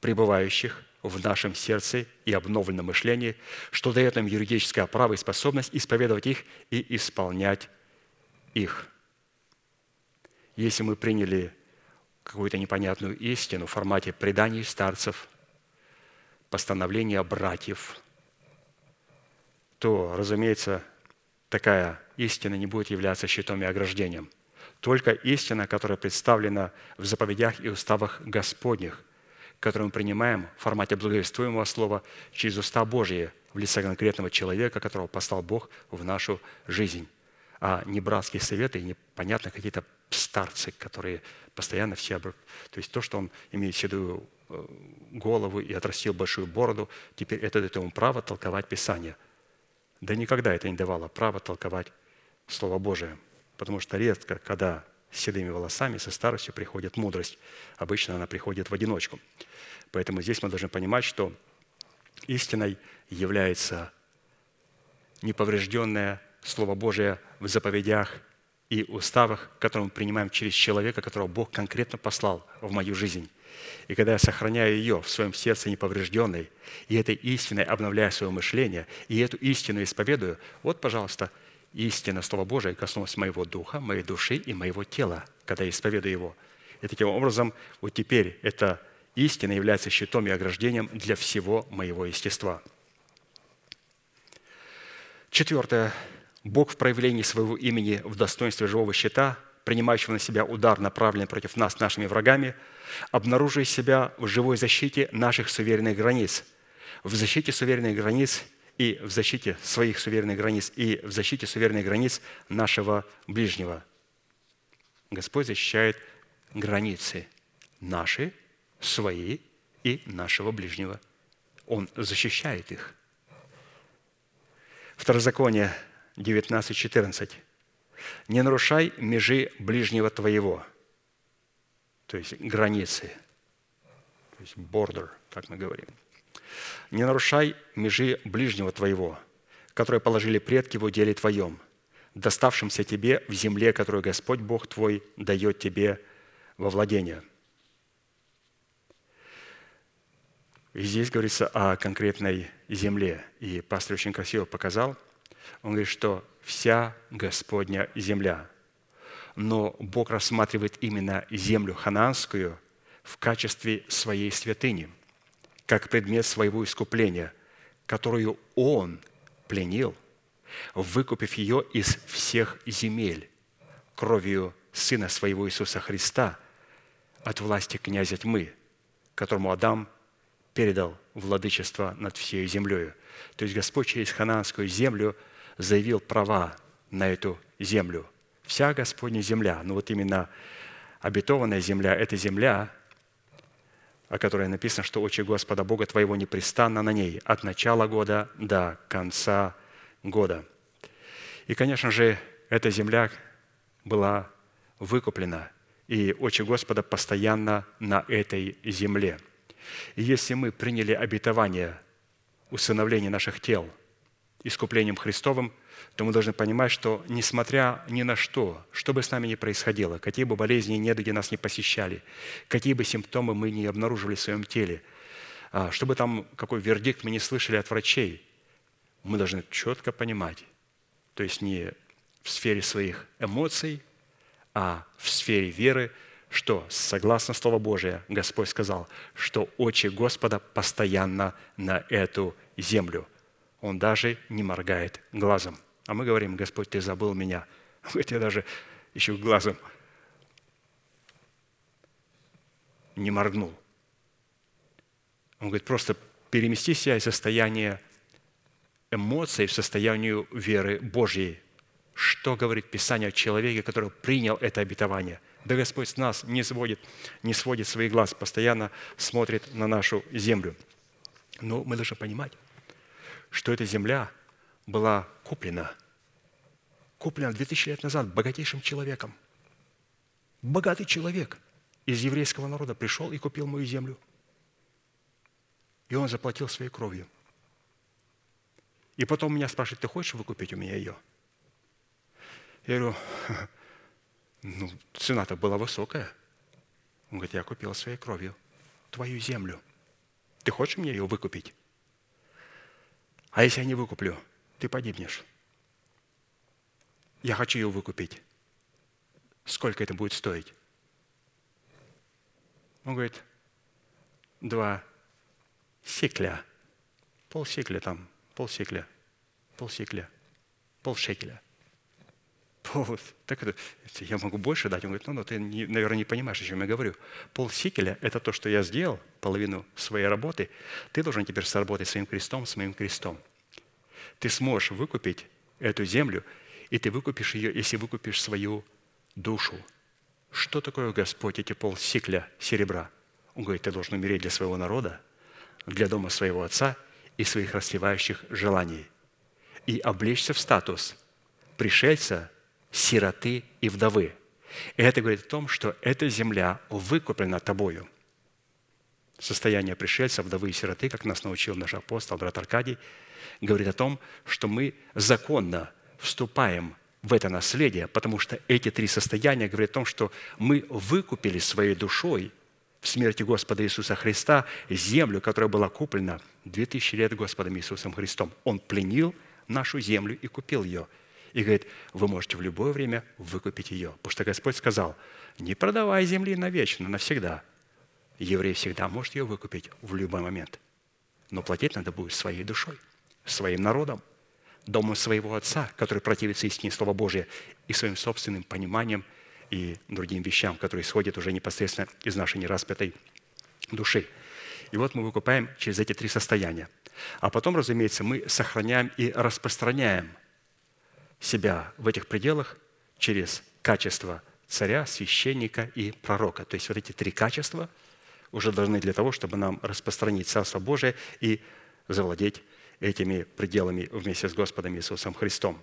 Speaker 2: пребывающих в нашем сердце и обновленном мышлении, что дает нам юридическое право и способность исповедовать их и исполнять их. Если мы приняли какую-то непонятную истину в формате преданий старцев, постановления братьев, то, разумеется, такая истина не будет являться щитом и ограждением. Только истина, которая представлена в заповедях и уставах Господних – который мы принимаем в формате благовествуемого слова через уста Божьи в лице конкретного человека, которого послал Бог в нашу жизнь. А не братские советы и непонятно какие-то старцы, которые постоянно все... То есть то, что он имеет седую э, голову и отрастил большую бороду, теперь это дает ему право толковать Писание. Да никогда это не давало права толковать Слово Божие. Потому что редко, когда с седыми волосами, со старостью приходит мудрость. Обычно она приходит в одиночку. Поэтому здесь мы должны понимать, что истиной является неповрежденное Слово Божие в заповедях и уставах, которые мы принимаем через человека, которого Бог конкретно послал в мою жизнь. И когда я сохраняю ее в своем сердце неповрежденной, и этой истиной обновляю свое мышление, и эту истину исповедую, вот, пожалуйста, истина Слова Божия коснулась моего духа, моей души и моего тела, когда я исповедую его. И таким образом, вот теперь это истина является щитом и ограждением для всего моего естества. Четвертое. Бог в проявлении своего имени в достоинстве живого щита, принимающего на себя удар, направленный против нас нашими врагами, обнаруживает себя в живой защите наших суверенных границ, в защите суверенных границ и в защите своих суверенных границ, и в защите суверенных границ нашего ближнего. Господь защищает границы наши свои и нашего ближнего. Он защищает их. Второзаконие 19.14. «Не нарушай межи ближнего твоего». То есть границы. То есть border, как мы говорим. «Не нарушай межи ближнего твоего, которые положили предки в уделе твоем, доставшимся тебе в земле, которую Господь Бог твой дает тебе во владение». И здесь говорится о конкретной земле. И пастор очень красиво показал. Он говорит, что вся Господня земля. Но Бог рассматривает именно землю хананскую в качестве своей святыни, как предмет своего искупления, которую Он пленил, выкупив ее из всех земель кровью Сына Своего Иисуса Христа от власти князя тьмы, которому Адам передал владычество над всей землей. То есть Господь через хананскую землю заявил права на эту землю. Вся Господня земля, ну вот именно обетованная земля – это земля, о которой написано, что очи Господа Бога твоего непрестанно на ней от начала года до конца года. И, конечно же, эта земля была выкуплена, и очи Господа постоянно на этой земле – и если мы приняли обетование усыновления наших тел искуплением Христовым, то мы должны понимать, что несмотря ни на что, что бы с нами ни происходило, какие бы болезни и недуги нас не посещали, какие бы симптомы мы не обнаруживали в своем теле, а, чтобы там какой вердикт мы не слышали от врачей, мы должны четко понимать, то есть не в сфере своих эмоций, а в сфере веры – что, согласно Слову Божия, Господь сказал, что очи Господа постоянно на эту землю. Он даже не моргает глазом. А мы говорим, Господь, Ты забыл меня. Он говорит, я даже еще глазом не моргнул. Он говорит, просто перемести себя из состояния эмоций в состояние веры Божьей. Что говорит Писание о человеке, который принял это обетование – да Господь с нас не сводит, не сводит свои глаз, постоянно смотрит на нашу землю. Но мы должны понимать, что эта земля была куплена, куплена 2000 лет назад богатейшим человеком. Богатый человек из еврейского народа пришел и купил мою землю. И он заплатил своей кровью. И потом меня спрашивает, ты хочешь выкупить у меня ее? Я говорю, ну, цена-то была высокая. Он говорит, я купил своей кровью твою землю. Ты хочешь мне ее выкупить? А если я не выкуплю, ты погибнешь. Я хочу ее выкупить. Сколько это будет стоить? Он говорит, два секля. Пол секля там, пол секля, пол секля, пол шекеля повод. Так это, я могу больше дать. Он говорит, ну, ну ты, не, наверное, не понимаешь, о чем я говорю. Пол сикеля – это то, что я сделал, половину своей работы. Ты должен теперь сработать своим крестом, с моим крестом. Ты сможешь выкупить эту землю, и ты выкупишь ее, если выкупишь свою душу. Что такое, Господь, эти пол сикля серебра? Он говорит, ты должен умереть для своего народа, для дома своего отца и своих расслевающих желаний, и облечься в статус пришельца сироты и вдовы. И это говорит о том, что эта земля выкуплена тобою. Состояние пришельца, вдовы и сироты, как нас научил наш апостол, брат Аркадий, говорит о том, что мы законно вступаем в это наследие, потому что эти три состояния говорят о том, что мы выкупили своей душой в смерти Господа Иисуса Христа землю, которая была куплена 2000 лет Господом Иисусом Христом. Он пленил нашу землю и купил ее – и говорит, вы можете в любое время выкупить ее. Потому что Господь сказал, не продавай земли навечно, навсегда. Еврей всегда может ее выкупить в любой момент. Но платить надо будет своей душой, своим народом, домом своего отца, который противится истине Слова Божия, и своим собственным пониманием и другим вещам, которые исходят уже непосредственно из нашей нераспятой души. И вот мы выкупаем через эти три состояния. А потом, разумеется, мы сохраняем и распространяем – себя в этих пределах через качество царя, священника и пророка. То есть вот эти три качества уже должны для того, чтобы нам распространить Царство Божие и завладеть этими пределами вместе с Господом Иисусом Христом.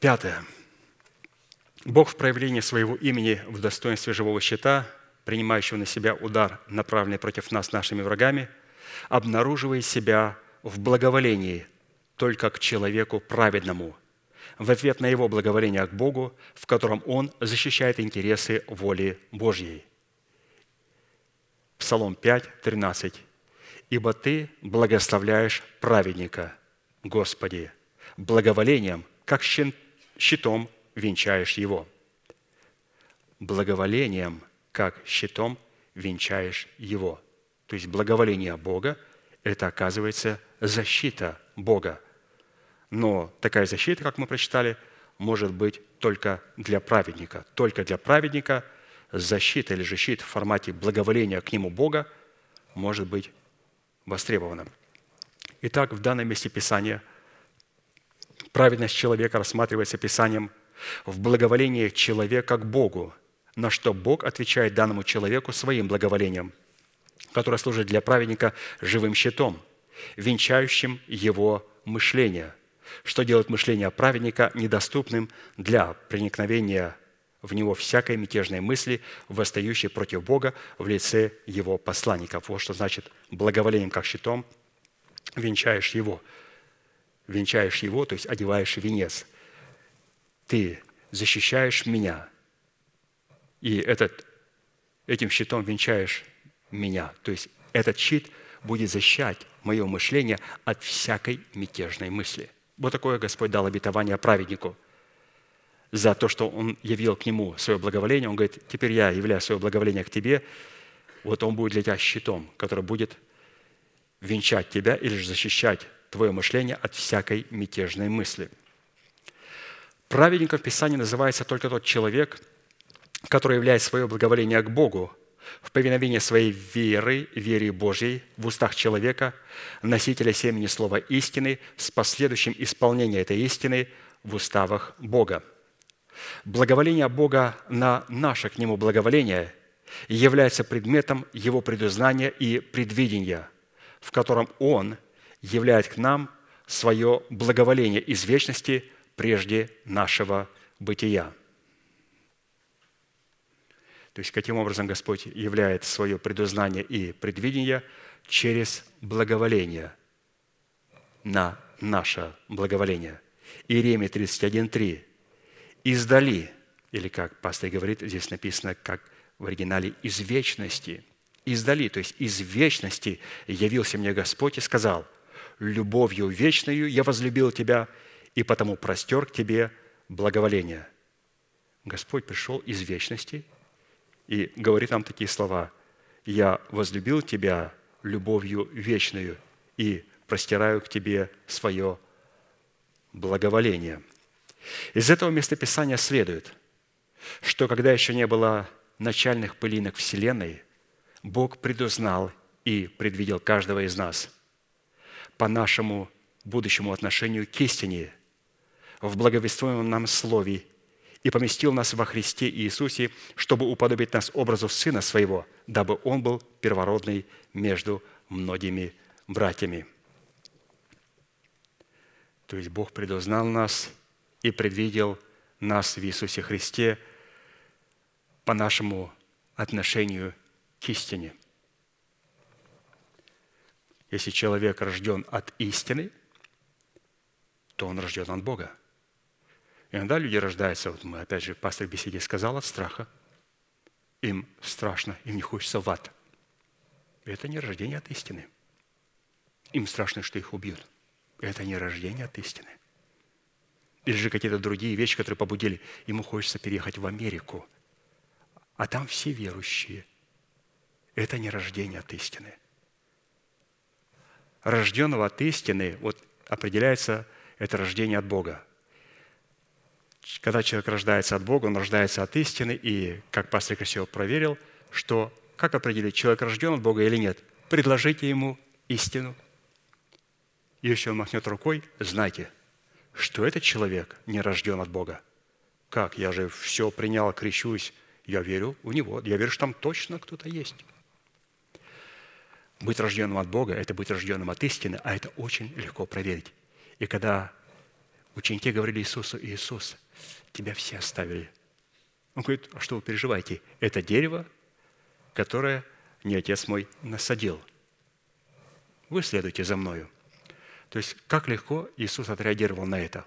Speaker 2: Пятое. Бог в проявлении своего имени в достоинстве живого щита, принимающего на себя удар, направленный против нас нашими врагами, обнаруживает себя в благоволении только к человеку праведному, в ответ на его благоволение к Богу, в котором он защищает интересы воли Божьей. Псалом 5, 13. «Ибо Ты благословляешь праведника, Господи, благоволением, как щитом венчаешь его». Благоволением, как щитом венчаешь его. То есть благоволение Бога – это, оказывается, защита Бога. Но такая защита, как мы прочитали, может быть только для праведника. Только для праведника защита или же щит в формате благоволения к нему Бога может быть востребована. Итак, в данном месте Писания праведность человека рассматривается Писанием в благоволении человека к Богу, на что Бог отвечает данному человеку своим благоволением, которое служит для праведника живым щитом, венчающим его мышление, что делает мышление праведника недоступным для проникновения в него всякой мятежной мысли, восстающей против Бога в лице его посланников. Вот что значит благоволением как щитом венчаешь его. Венчаешь его, то есть одеваешь венец. Ты защищаешь меня, и этот, этим щитом венчаешь меня. То есть этот щит будет защищать мое мышление от всякой мятежной мысли. Вот такое Господь дал обетование праведнику – за то, что он явил к нему свое благоволение. Он говорит, теперь я являю свое благоволение к тебе. Вот он будет для тебя щитом, который будет венчать тебя или же защищать твое мышление от всякой мятежной мысли. Праведником в Писании называется только тот человек, который являет свое благоволение к Богу в повиновении своей веры, вере Божьей в устах человека, носителя семени слова истины, с последующим исполнением этой истины в уставах Бога – Благоволение Бога на наше к Нему благоволение является предметом Его предузнания и предвидения, в котором Он являет к нам свое благоволение из вечности прежде нашего бытия. То есть, каким образом Господь являет свое предузнание и предвидение через благоволение на наше благоволение. Иеремия 31.3 издали, или как пастор говорит, здесь написано, как в оригинале, из вечности. Издали, то есть из вечности явился мне Господь и сказал, любовью вечную я возлюбил тебя, и потому простер к тебе благоволение. Господь пришел из вечности и говорит нам такие слова. «Я возлюбил тебя любовью вечную и простираю к тебе свое благоволение». Из этого местописания следует, что когда еще не было начальных пылинок Вселенной, Бог предузнал и предвидел каждого из нас по нашему будущему отношению к истине в благовествуемом нам Слове и поместил нас во Христе Иисусе, чтобы уподобить нас образу Сына Своего, дабы Он был первородный между многими братьями. То есть Бог предузнал нас и предвидел нас в Иисусе Христе по нашему отношению к истине. Если человек рожден от истины, то он рожден от Бога. Иногда люди рождаются, вот мы опять же пастор в беседе сказал, от страха. Им страшно, им не хочется в ад. Это не рождение от истины. Им страшно, что их убьют. Это не рождение от истины или же какие-то другие вещи, которые побудили. Ему хочется переехать в Америку. А там все верующие. Это не рождение от истины. Рожденного от истины, вот определяется это рождение от Бога. Когда человек рождается от Бога, он рождается от истины, и, как пастор красиво проверил, что как определить, человек рожден от Бога или нет? Предложите ему истину. И если он махнет рукой, знайте – что этот человек не рожден от Бога. Как? Я же все принял, крещусь. Я верю в Него. Я верю, что там точно кто-то есть. Быть рожденным от Бога – это быть рожденным от истины, а это очень легко проверить. И когда ученики говорили Иисусу, Иисус, тебя все оставили. Он говорит, а что вы переживаете? Это дерево, которое не отец мой насадил. Вы следуйте за мною. То есть как легко Иисус отреагировал на это.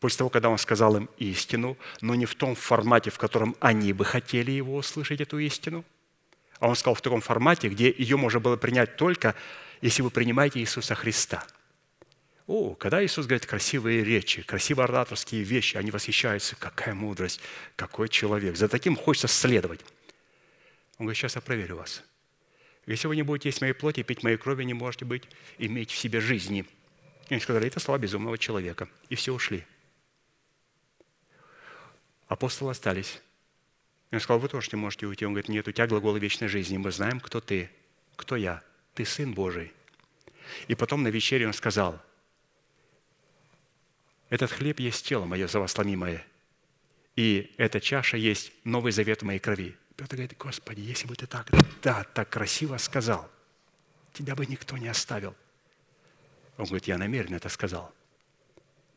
Speaker 2: После того, когда Он сказал им истину, но не в том формате, в котором они бы хотели Его услышать, эту истину, А он сказал в таком формате, где ее можно было принять только, если вы принимаете Иисуса Христа. О, когда Иисус говорит красивые речи, красивые ораторские вещи, они восхищаются, какая мудрость, какой человек. За таким хочется следовать. Он говорит, сейчас я проверю вас. Если вы не будете есть моей плоти, пить моей крови, не можете быть, иметь в себе жизни. И они сказали, это слова безумного человека. И все ушли. Апостолы остались. И он сказал, вы тоже не можете уйти. Он говорит, нет, у тебя глаголы вечной жизни. Мы знаем, кто ты, кто я. Ты Сын Божий. И потом на вечере он сказал, этот хлеб есть тело мое, за вас ломимое, и эта чаша есть новый завет моей крови. Петр говорит, Господи, если бы ты так, да, так красиво сказал, тебя бы никто не оставил. Он говорит, я намеренно это сказал,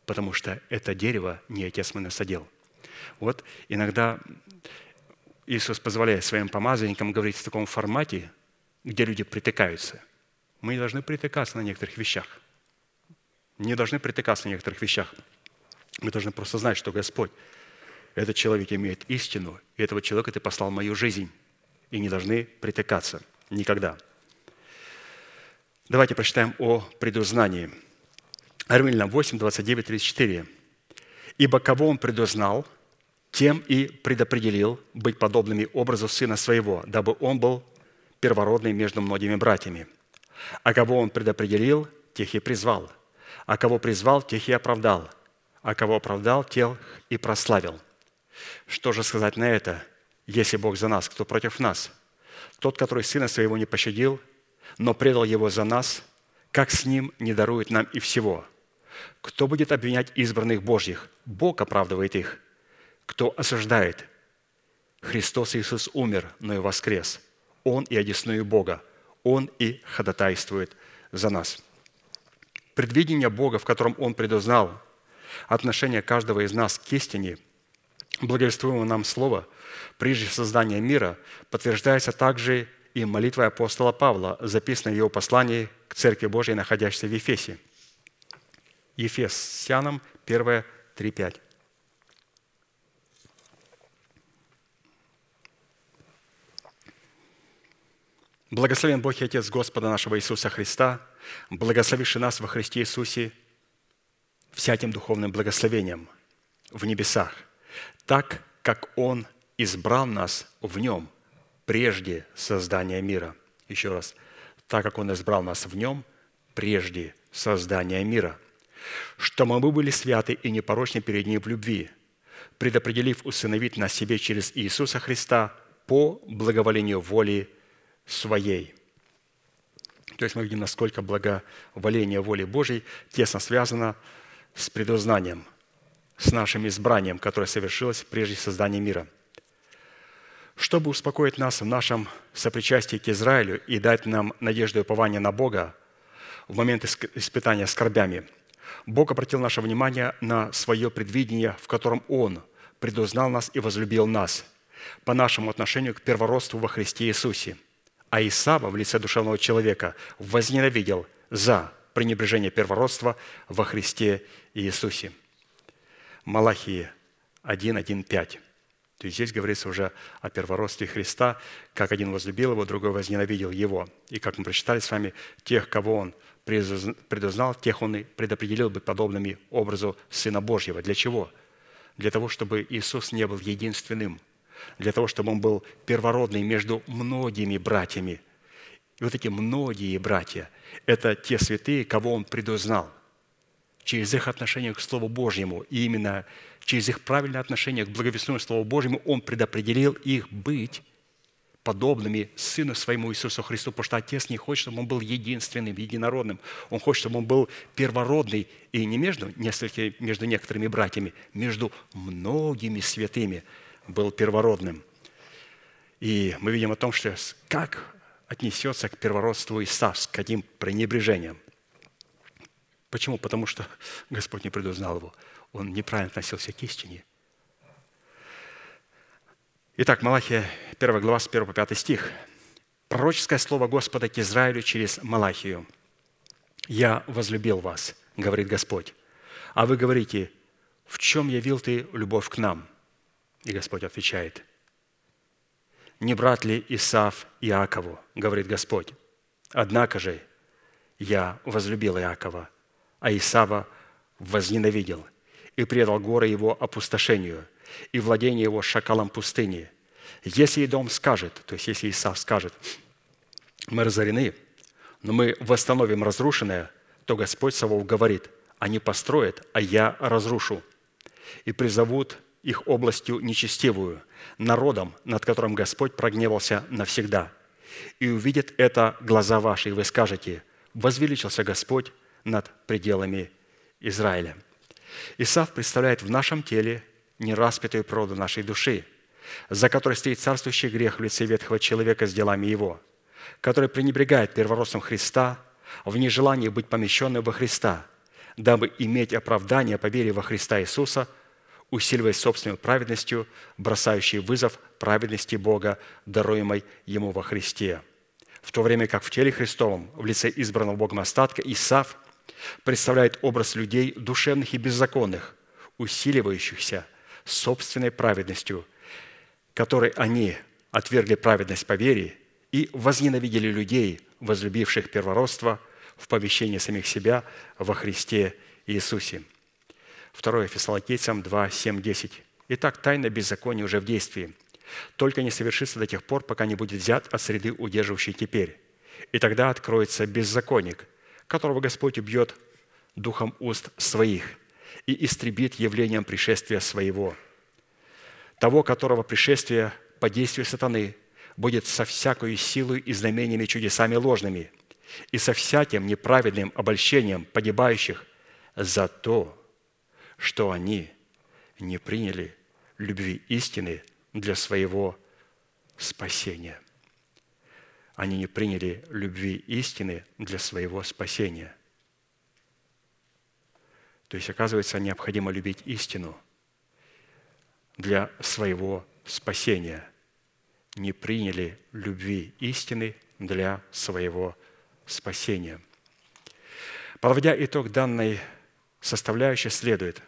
Speaker 2: потому что это дерево не отец мой насадил. Вот иногда Иисус позволяет своим помазанникам говорить в таком формате, где люди притыкаются. Мы не должны притыкаться на некоторых вещах. Не должны притыкаться на некоторых вещах. Мы должны просто знать, что Господь, этот человек имеет истину, и этого человека ты послал в мою жизнь. И не должны притыкаться. Никогда. Давайте прочитаем о предузнании. Римлянам 8, 29, 34. «Ибо кого Он предузнал, тем и предопределил быть подобными образу Сына Своего, дабы Он был первородный между многими братьями. А кого Он предопределил, тех и призвал. А кого призвал, тех и оправдал. А кого оправдал, тех и прославил». Что же сказать на это? Если Бог за нас, кто против нас? Тот, который Сына Своего не пощадил – но предал его за нас, как с ним не дарует нам и всего? Кто будет обвинять избранных Божьих? Бог оправдывает их. Кто осуждает? Христос Иисус умер, но и воскрес. Он и одесную Бога. Он и ходатайствует за нас. Предвидение Бога, в котором Он предузнал отношение каждого из нас к истине, благовествуемого нам Слова, прежде создания мира, подтверждается также и молитвой апостола Павла, записанной в его послании к Церкви Божьей, находящейся в Ефесе. Ефесянам 1, 3, 5. Благословен Бог и Отец Господа нашего Иисуса Христа, благословивший нас во Христе Иисусе всяким духовным благословением в небесах, так как Он избрал нас в Нем – прежде создания мира. Еще раз, так как Он избрал нас в Нем прежде создания мира, что мы были святы и непорочны перед Ним в любви, предопределив усыновить нас себе через Иисуса Христа по благоволению воли Своей. То есть мы видим, насколько благоволение воли Божьей тесно связано с предузнанием, с нашим избранием, которое совершилось прежде создания мира – чтобы успокоить нас в нашем сопричастии к Израилю и дать нам надежду и упование на Бога в момент испытания скорбями, Бог обратил наше внимание на свое предвидение, в котором Он предузнал нас и возлюбил нас по нашему отношению к первородству во Христе Иисусе. А Исава в лице душевного человека возненавидел за пренебрежение первородства во Христе Иисусе. Малахии 1, 1, 5. То есть здесь говорится уже о первородстве Христа, как один возлюбил его, другой возненавидел его. И как мы прочитали с вами, тех, кого он предузнал, тех он и предопределил быть подобными образу Сына Божьего. Для чего? Для того, чтобы Иисус не был единственным, для того, чтобы он был первородный между многими братьями. И вот эти многие братья – это те святые, кого он предузнал через их отношение к Слову Божьему. И именно через их правильное отношение к благовестному Слову Божьему Он предопределил их быть подобными Сыну Своему Иисусу Христу, потому что Отец не хочет, чтобы Он был единственным, единородным. Он хочет, чтобы Он был первородный, и не между, несколькими, между некоторыми братьями, между многими святыми был первородным. И мы видим о том, что как отнесется к первородству Исав, с каким пренебрежением. Почему? Потому что Господь не предузнал его он неправильно относился к истине. Итак, Малахия, 1 глава, с 1 по 5 стих. Пророческое слово Господа к Израилю через Малахию. «Я возлюбил вас, — говорит Господь, — а вы говорите, в чем явил ты любовь к нам?» И Господь отвечает, не брат ли Исав Иакову, говорит Господь. Однако же я возлюбил Иакова, а Исава возненавидел и предал горы его опустошению и владение его шакалом пустыни. Если Идом скажет, то есть если Исав скажет, мы разорены, но мы восстановим разрушенное, то Господь Савов говорит, они построят, а я разрушу. И призовут их областью нечестивую, народом, над которым Господь прогневался навсегда. И увидят это глаза ваши, и вы скажете, возвеличился Господь над пределами Израиля. Исав представляет в нашем теле нераспятую природу нашей души, за которой стоит царствующий грех в лице ветхого человека с делами его, который пренебрегает первородством Христа в нежелании быть помещенным во Христа, дабы иметь оправдание по вере во Христа Иисуса, усиливаясь собственной праведностью, бросающей вызов праведности Бога, даруемой Ему во Христе. В то время как в теле Христовом, в лице избранного Богом остатка, Исав представляет образ людей душевных и беззаконных, усиливающихся собственной праведностью, которой они отвергли праведность по вере и возненавидели людей, возлюбивших первородство в повещении самих себя во Христе Иисусе. 2 Фессалоникийцам 2, 7, 10. Итак, тайна беззакония уже в действии. Только не совершится до тех пор, пока не будет взят от среды, удерживающей теперь. И тогда откроется беззаконник, которого Господь убьет духом уст своих и истребит явлением пришествия своего. Того, которого пришествие по действию сатаны будет со всякой силой и знамениями чудесами ложными и со всяким неправедным обольщением погибающих за то, что они не приняли любви истины для своего спасения. Они не приняли любви истины для своего спасения. То есть, оказывается, необходимо любить истину для своего спасения. Не приняли любви истины для своего спасения. Подводя итог данной составляющей, следует,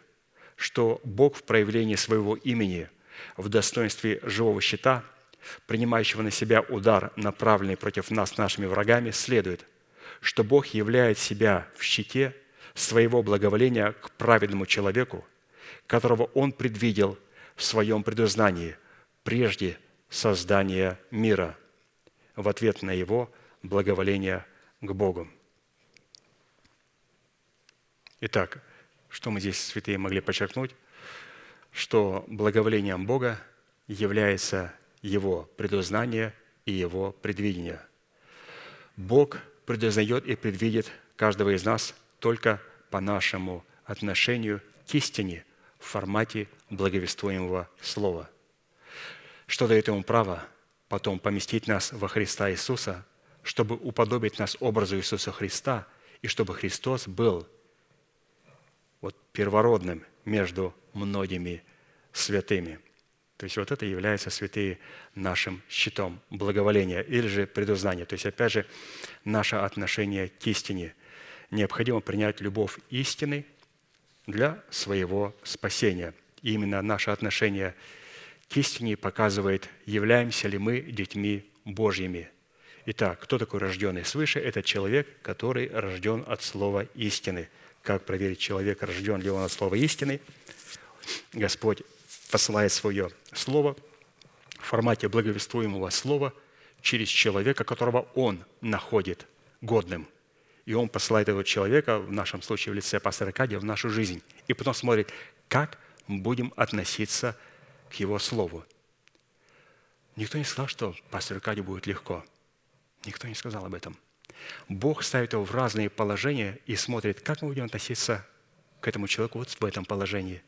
Speaker 2: что Бог в проявлении своего имени в достоинстве живого щита, принимающего на себя удар, направленный против нас нашими врагами, следует, что Бог являет себя в щите своего благоволения к праведному человеку, которого Он предвидел в своем предузнании прежде создания мира в ответ на Его благоволение к Богу. Итак, что мы здесь, святые, могли подчеркнуть? Что благоволением Бога является Его предузнание и Его предвидение. Бог предузнает и предвидит каждого из нас только по нашему отношению к истине в формате благовествуемого слова, что дает ему право потом поместить нас во Христа Иисуса, чтобы уподобить нас образу Иисуса Христа, и чтобы Христос был – вот первородным между многими святыми. То есть вот это является святые нашим щитом благоволения или же предузнания. То есть опять же наше отношение к истине. Необходимо принять любовь истины для своего спасения. И именно наше отношение к истине показывает, являемся ли мы детьми Божьими. Итак, кто такой рожденный свыше? Это человек, который рожден от слова истины – как проверить человека, рожден ли он от слова истины. Господь посылает свое слово в формате благовествуемого слова через человека, которого он находит годным. И он посылает этого человека, в нашем случае в лице пастора Кадия, в нашу жизнь. И потом смотрит, как будем относиться к его слову. Никто не сказал, что пастору Кадию будет легко. Никто не сказал об этом – Бог ставит его в разные положения и смотрит, как мы будем относиться к этому человеку вот в этом положении,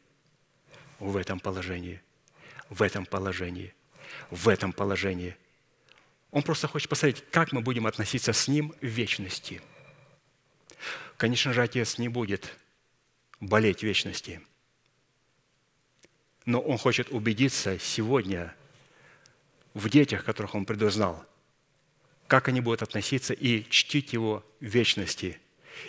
Speaker 2: в этом положении, в этом положении, в этом положении. Он просто хочет посмотреть, как мы будем относиться с ним в вечности. Конечно же, Отец не будет болеть в вечности. Но Он хочет убедиться сегодня в детях, которых Он предузнал – как они будут относиться и чтить Его в вечности.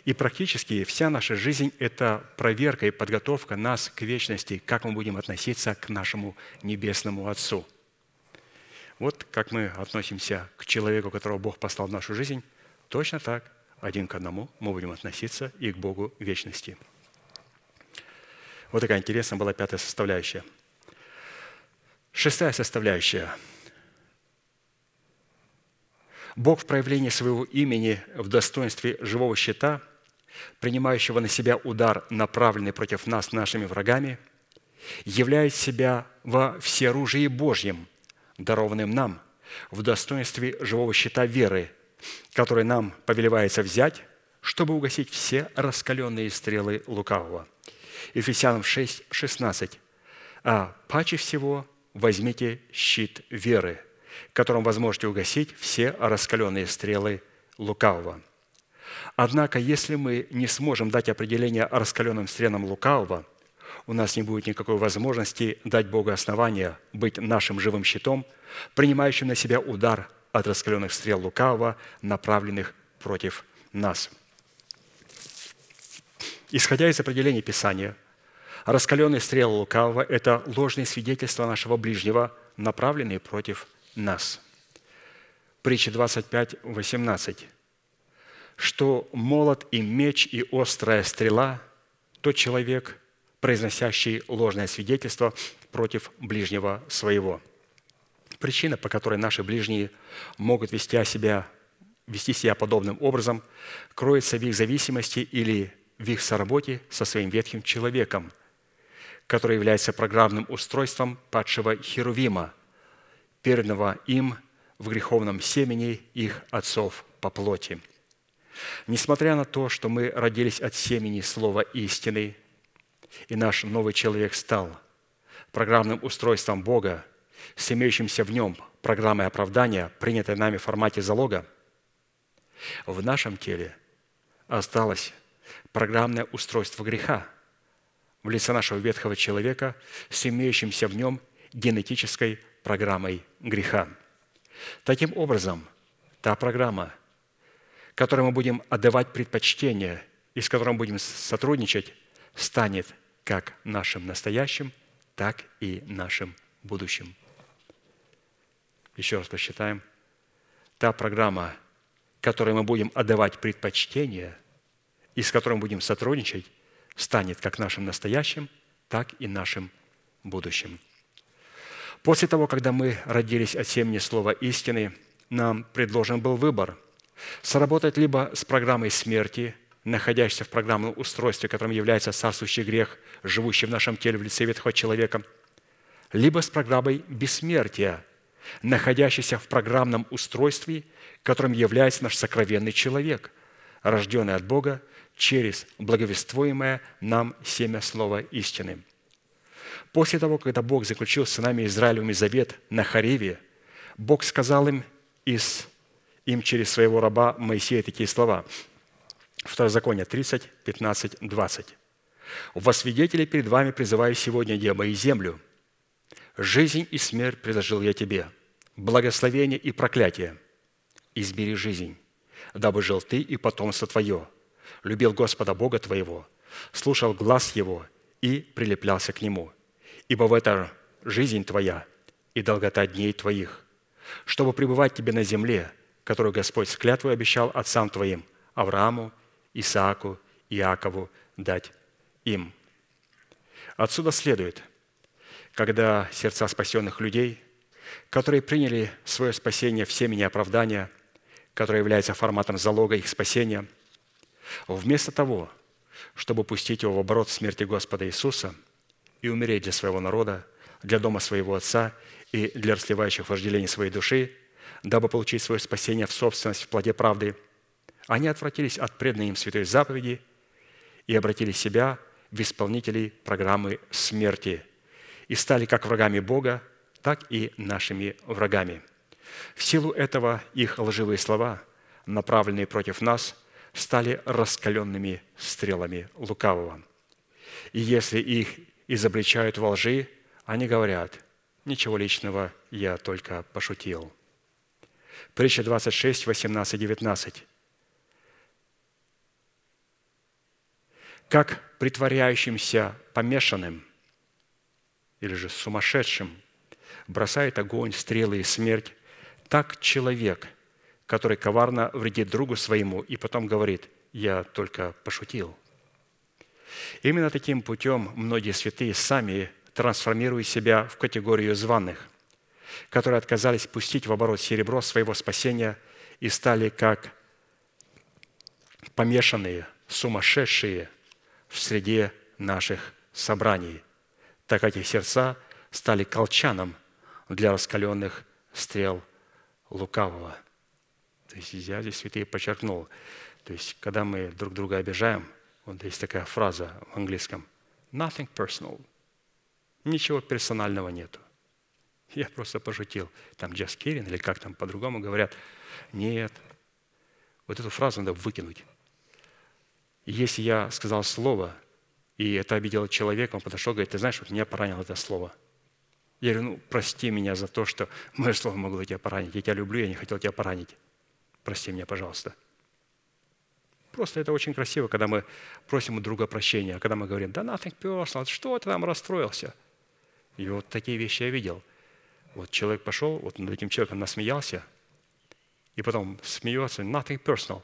Speaker 2: И практически вся наша жизнь – это проверка и подготовка нас к вечности, как мы будем относиться к нашему Небесному Отцу. Вот как мы относимся к человеку, которого Бог послал в нашу жизнь, точно так, один к одному, мы будем относиться и к Богу вечности. Вот такая интересная была пятая составляющая. Шестая составляющая. Бог в проявлении своего имени в достоинстве живого щита, принимающего на себя удар, направленный против нас нашими врагами, являет себя во всеоружии Божьем, дарованным нам, в достоинстве живого щита веры, который нам повелевается взять, чтобы угасить все раскаленные стрелы лукавого. Ефесянам 6, 16. «А паче всего возьмите щит веры, которым возможете угасить все раскаленные стрелы лукавого». Однако, если мы не сможем дать определение раскаленным стрелам лукавого, у нас не будет никакой возможности дать Богу основания быть нашим живым щитом, принимающим на себя удар от раскаленных стрел лукавого, направленных против нас. Исходя из определения Писания, раскаленные стрелы лукавого – это ложные свидетельства нашего ближнего, направленные против нас. Притча 25, 18. «Что молот и меч и острая стрела – тот человек, произносящий ложное свидетельство против ближнего своего». Причина, по которой наши ближние могут вести себя, вести себя подобным образом, кроется в их зависимости или в их соработе со своим ветхим человеком, который является программным устройством падшего Херувима, переданного им в греховном семени их отцов по плоти. Несмотря на то, что мы родились от семени слова истины, и наш новый человек стал программным устройством Бога, с имеющимся в нем программой оправдания, принятой нами в формате залога, в нашем теле осталось программное устройство греха в лице нашего ветхого человека с имеющимся в нем генетической программой греха. Таким образом, та программа, которой мы будем отдавать предпочтение и с которой мы будем сотрудничать, станет как нашим настоящим, так и нашим будущим. Еще раз посчитаем. Та программа, которой мы будем отдавать предпочтение и с которой мы будем сотрудничать, станет как нашим настоящим, так и нашим будущим. После того, когда мы родились от семени слова истины, нам предложен был выбор – сработать либо с программой смерти, находящейся в программном устройстве, которым является царствующий грех, живущий в нашем теле в лице ветхого человека, либо с программой бессмертия, находящийся в программном устройстве, которым является наш сокровенный человек, рожденный от Бога через благовествуемое нам семя слова истины. После того, когда Бог заключил с нами Израилевыми завет на Хариве, Бог сказал им, из, им через своего раба Моисея такие слова. Второзаконие 30, 15, 20. «Во свидетели перед вами призываю сегодня небо и землю – Жизнь и смерть предложил я тебе, благословение и проклятие. Избери жизнь, дабы жил ты и потомство твое, любил Господа Бога твоего, слушал глаз Его и прилеплялся к Нему. Ибо в это жизнь твоя и долгота дней твоих, чтобы пребывать тебе на земле, которую Господь с клятвой обещал отцам твоим, Аврааму, Исааку, Иакову дать им. Отсюда следует – когда сердца спасенных людей, которые приняли свое спасение в семени оправдания, которое является форматом залога их спасения, вместо того, чтобы пустить его в оборот смерти Господа Иисуса и умереть для своего народа, для дома своего Отца и для расливающих вожделений своей души, дабы получить свое спасение в собственность в плоде правды, они отвратились от преданной им святой заповеди и обратили себя в исполнителей программы смерти – и стали как врагами Бога, так и нашими врагами. В силу этого их лживые слова, направленные против нас, стали раскаленными стрелами лукавого. И если их изобличают во лжи, они говорят, ничего личного, я только пошутил. Притча 26, 18, 19. Как притворяющимся помешанным – или же сумасшедшим, бросает огонь, стрелы и смерть, так человек, который коварно вредит другу своему и потом говорит, я только пошутил. Именно таким путем многие святые сами трансформируют себя в категорию званых, которые отказались пустить в оборот серебро своего спасения и стали как помешанные, сумасшедшие в среде наших собраний, так как их сердца стали колчаном для раскаленных стрел лукавого. То есть я здесь, святые, подчеркнул, то есть когда мы друг друга обижаем, вот есть такая фраза в английском, nothing personal, ничего персонального нету. Я просто пошутил. Там Джас Керин или как там по-другому говорят. Нет. Вот эту фразу надо выкинуть. Если я сказал слово, и это обидело человека, он подошел, говорит, ты знаешь, вот меня поранило это слово. Я говорю, ну, прости меня за то, что мое слово могло тебя поранить. Я тебя люблю, я не хотел тебя поранить. Прости меня, пожалуйста. Просто это очень красиво, когда мы просим у друга прощения, когда мы говорим, да nothing personal, что ты там расстроился? И вот такие вещи я видел. Вот человек пошел, вот над этим человеком насмеялся, и потом смеется, nothing personal.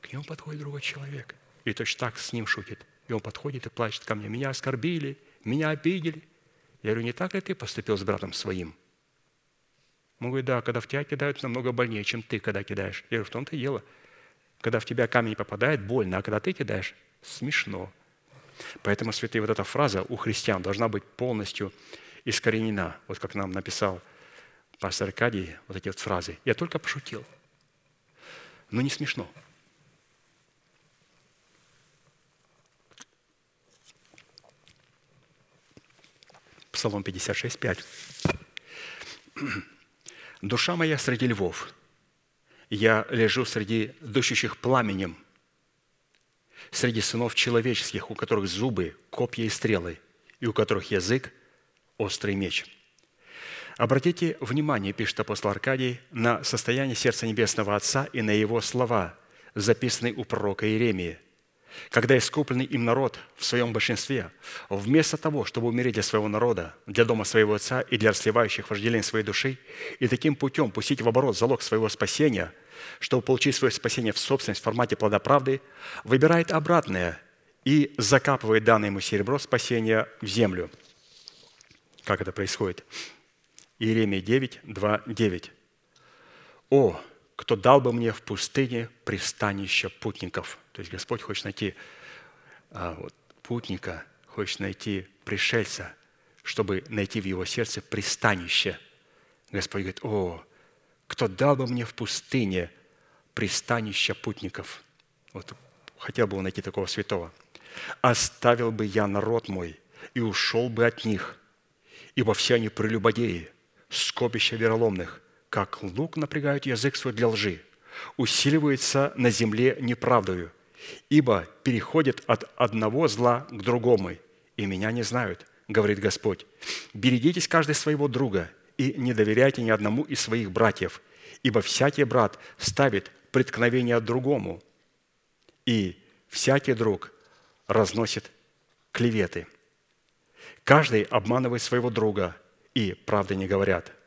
Speaker 2: К нему подходит другой человек, и точно так с ним шутит. И он подходит и плачет ко мне, меня оскорбили, меня обидели. Я говорю, не так ли ты поступил с братом своим? Он говорит, да, когда в тебя кидают, намного больнее, чем ты, когда кидаешь. Я говорю, в том-то и дело. Когда в тебя камень попадает, больно, а когда ты кидаешь, смешно. Поэтому, святые, вот эта фраза у христиан должна быть полностью искоренена. Вот как нам написал пастор Аркадий, вот эти вот фразы. Я только пошутил. Но не смешно. Псалом 56, 5. «Душа моя среди львов, я лежу среди дышащих пламенем, среди сынов человеческих, у которых зубы, копья и стрелы, и у которых язык – острый меч». Обратите внимание, пишет апостол Аркадий, на состояние сердца Небесного Отца и на его слова, записанные у пророка Иеремии – когда искупленный им народ в своем большинстве, вместо того, чтобы умереть для своего народа, для дома своего отца и для расливающих вожделений своей души, и таким путем пустить в оборот залог своего спасения, чтобы получить свое спасение в собственность в формате плода правды, выбирает обратное и закапывает данное ему серебро спасения в землю. Как это происходит? Иеремия 9, 2, 9. «О, кто дал бы мне в пустыне пристанище путников». То есть Господь хочет найти а, вот, путника, хочет найти пришельца, чтобы найти в его сердце пристанище. Господь говорит, о, кто дал бы мне в пустыне пристанище путников. Вот хотел бы он найти такого святого. Оставил бы я народ мой и ушел бы от них, ибо все они прелюбодеи, скопища вероломных, как лук напрягают язык свой для лжи, усиливается на земле неправдою, ибо переходит от одного зла к другому, и меня не знают, говорит Господь. Берегитесь каждый своего друга и не доверяйте ни одному из своих братьев, ибо всякий брат ставит преткновение другому, и всякий друг разносит клеветы. Каждый обманывает своего друга, и правды не говорят –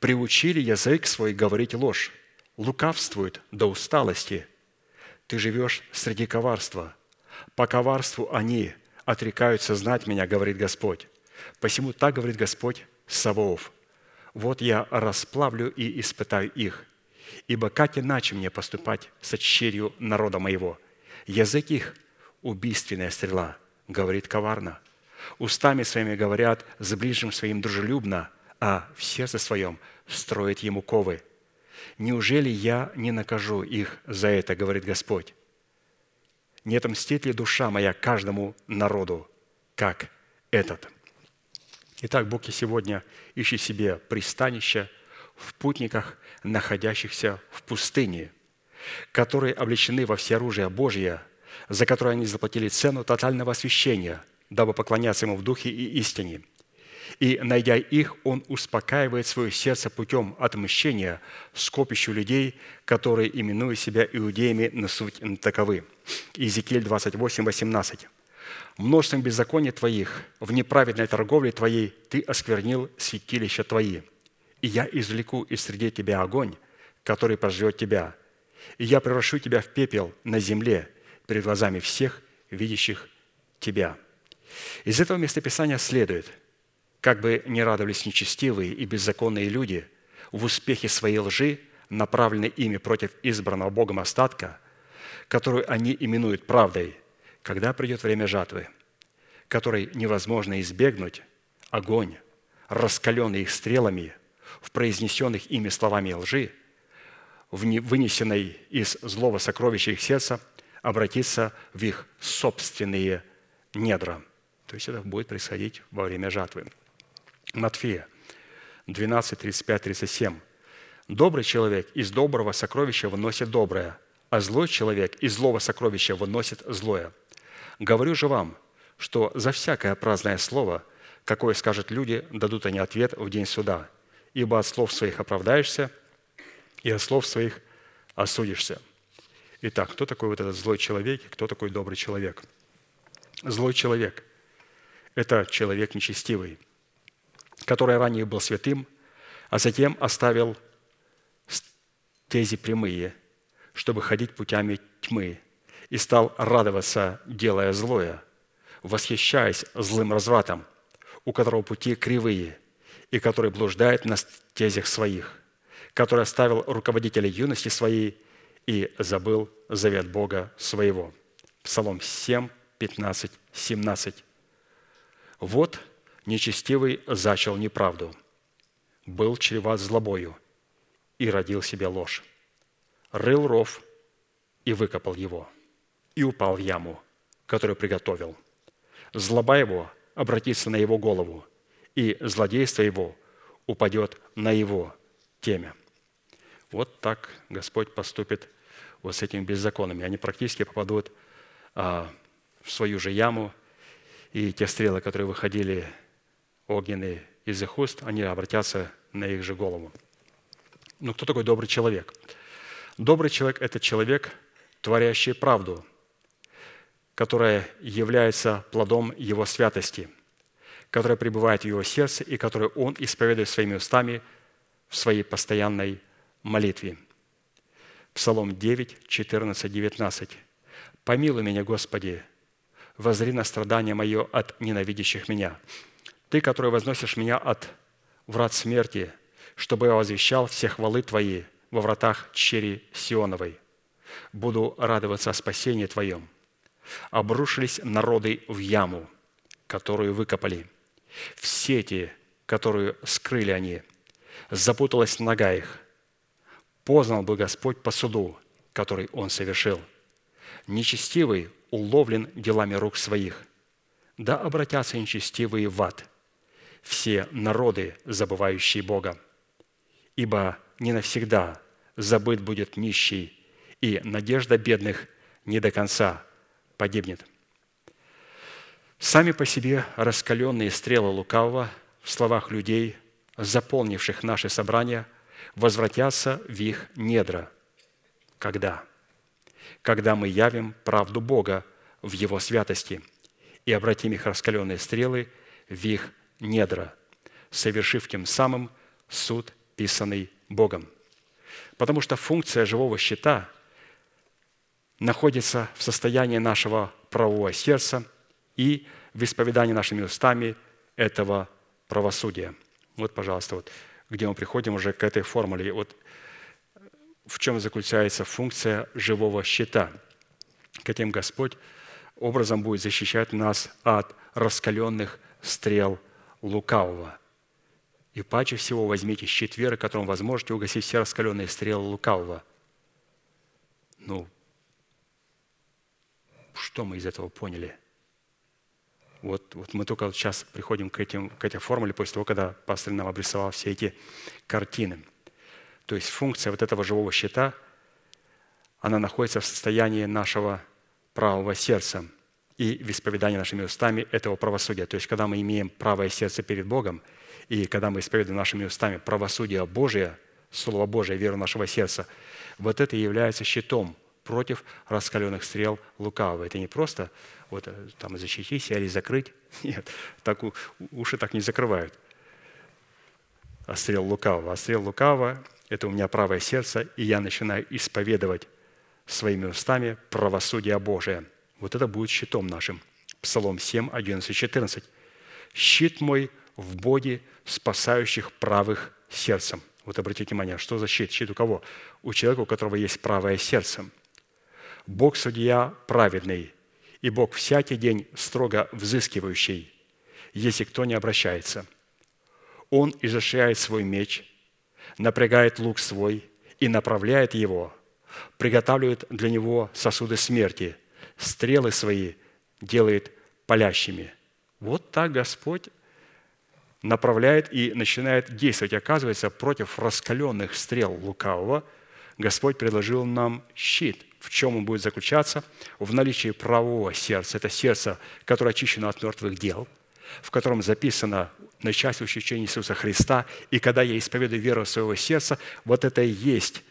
Speaker 2: приучили язык свой говорить ложь, лукавствуют до усталости. Ты живешь среди коварства. По коварству они отрекаются знать меня, говорит Господь. Посему так говорит Господь Саваоф. Вот я расплавлю и испытаю их. Ибо как иначе мне поступать с черью народа моего? Язык их – убийственная стрела, говорит коварно. Устами своими говорят с ближним своим дружелюбно – а в сердце своем строит ему ковы. Неужели я не накажу их за это, говорит Господь? Не отомстит ли душа моя каждому народу, как этот? Итак, Бог и сегодня ищет себе пристанище в путниках, находящихся в пустыне, которые облечены во всеоружие Божье, за которое они заплатили цену тотального освящения, дабы поклоняться Ему в духе и истине – и, найдя их, он успокаивает свое сердце путем отмщения скопищу людей, которые, именуя себя иудеями, на суть таковы. Иезекииль 28, 18. «Множеством беззаконий твоих, в неправедной торговле твоей ты осквернил святилища твои, и я извлеку из среды тебя огонь, который пожрет тебя, и я превращу тебя в пепел на земле перед глазами всех, видящих тебя». Из этого местописания следует, как бы не радовались нечестивые и беззаконные люди в успехе своей лжи, направленной ими против избранного Богом остатка, которую они именуют правдой, когда придет время жатвы, которой невозможно избегнуть, огонь, раскаленный их стрелами, в произнесенных ими словами лжи, вынесенной из злого сокровища их сердца, обратиться в их собственные недра. То есть это будет происходить во время жатвы. Матфея 12, 35, 37. «Добрый человек из доброго сокровища выносит доброе, а злой человек из злого сокровища выносит злое. Говорю же вам, что за всякое праздное слово, какое скажут люди, дадут они ответ в день суда, ибо от слов своих оправдаешься, и от слов своих осудишься». Итак, кто такой вот этот злой человек и кто такой добрый человек? Злой человек – это человек нечестивый – который ранее был святым, а затем оставил тези прямые, чтобы ходить путями тьмы, и стал радоваться, делая злое, восхищаясь злым развратом, у которого пути кривые, и который блуждает на стезях своих, который оставил руководителя юности своей и забыл завет Бога своего. Псалом 7, 15, 17. Вот – нечестивый зачал неправду, был чреват злобою и родил себе ложь. Рыл ров и выкопал его, и упал в яму, которую приготовил. Злоба его обратится на его голову, и злодейство его упадет на его темя. Вот так Господь поступит вот с этими беззаконными. Они практически попадут а, в свою же яму, и те стрелы, которые выходили огненные из их уст, они обратятся на их же голову. Ну, кто такой добрый человек? Добрый человек – это человек, творящий правду, которая является плодом его святости, которая пребывает в его сердце и которую он исповедует своими устами в своей постоянной молитве. Псалом 9, 14, 19. «Помилуй меня, Господи, возри на страдание мое от ненавидящих меня, ты, который возносишь меня от врат смерти, чтобы я возвещал все хвалы Твои во вратах чери Сионовой. Буду радоваться о спасении Твоем. Обрушились народы в яму, которую выкопали, в сети, которую скрыли они. Запуталась нога их. Познал бы Господь по суду, который Он совершил. Нечестивый уловлен делами рук своих. Да обратятся нечестивые в ад – все народы, забывающие Бога. Ибо не навсегда забыт будет нищий, и надежда бедных не до конца погибнет. Сами по себе раскаленные стрелы лукавого в словах людей, заполнивших наши собрания, возвратятся в их недра. Когда? Когда мы явим правду Бога в Его святости и обратим их раскаленные стрелы в их недра, совершив тем самым суд, писанный Богом. Потому что функция живого щита находится в состоянии нашего правового сердца и в исповедании нашими устами этого правосудия. Вот, пожалуйста, вот, где мы приходим уже к этой формуле. Вот в чем заключается функция живого щита. Каким Господь образом будет защищать нас от раскаленных стрел лукавого. И паче всего возьмите щит веры, которым вы можете угасить все раскаленные стрелы лукавого. Ну, что мы из этого поняли? Вот, вот мы только вот сейчас приходим к, этим, к этой формуле после того, когда пастор нам обрисовал все эти картины. То есть функция вот этого живого щита, она находится в состоянии нашего правого сердца – и в исповедании нашими устами этого правосудия. То есть, когда мы имеем правое сердце перед Богом, и когда мы исповедуем нашими устами правосудие Божие, Слово Божие, веру нашего сердца, вот это является щитом против раскаленных стрел лукавого. Это не просто вот э, там защитить себя или закрыть. Нет, так уши так не закрывают. стрел лукавого. А стрел лукавого – это у меня правое сердце, и я начинаю исповедовать своими устами правосудие Божие. Вот это будет щитом нашим. Псалом 7, 11, 14. «Щит мой в Боге, спасающих правых сердцем». Вот обратите внимание, что за щит? Щит у кого? У человека, у которого есть правое сердце. Бог судья праведный, и Бог всякий день строго взыскивающий, если кто не обращается. Он изощряет свой меч, напрягает лук свой и направляет его, приготавливает для него сосуды смерти, стрелы свои делает палящими. Вот так Господь направляет и начинает действовать. Оказывается, против раскаленных стрел лукавого Господь предложил нам щит. В чем он будет заключаться? В наличии правого сердца. Это сердце, которое очищено от мертвых дел, в котором записано начальствующее учение Иисуса Христа. И когда я исповедую веру своего сердца, вот это и есть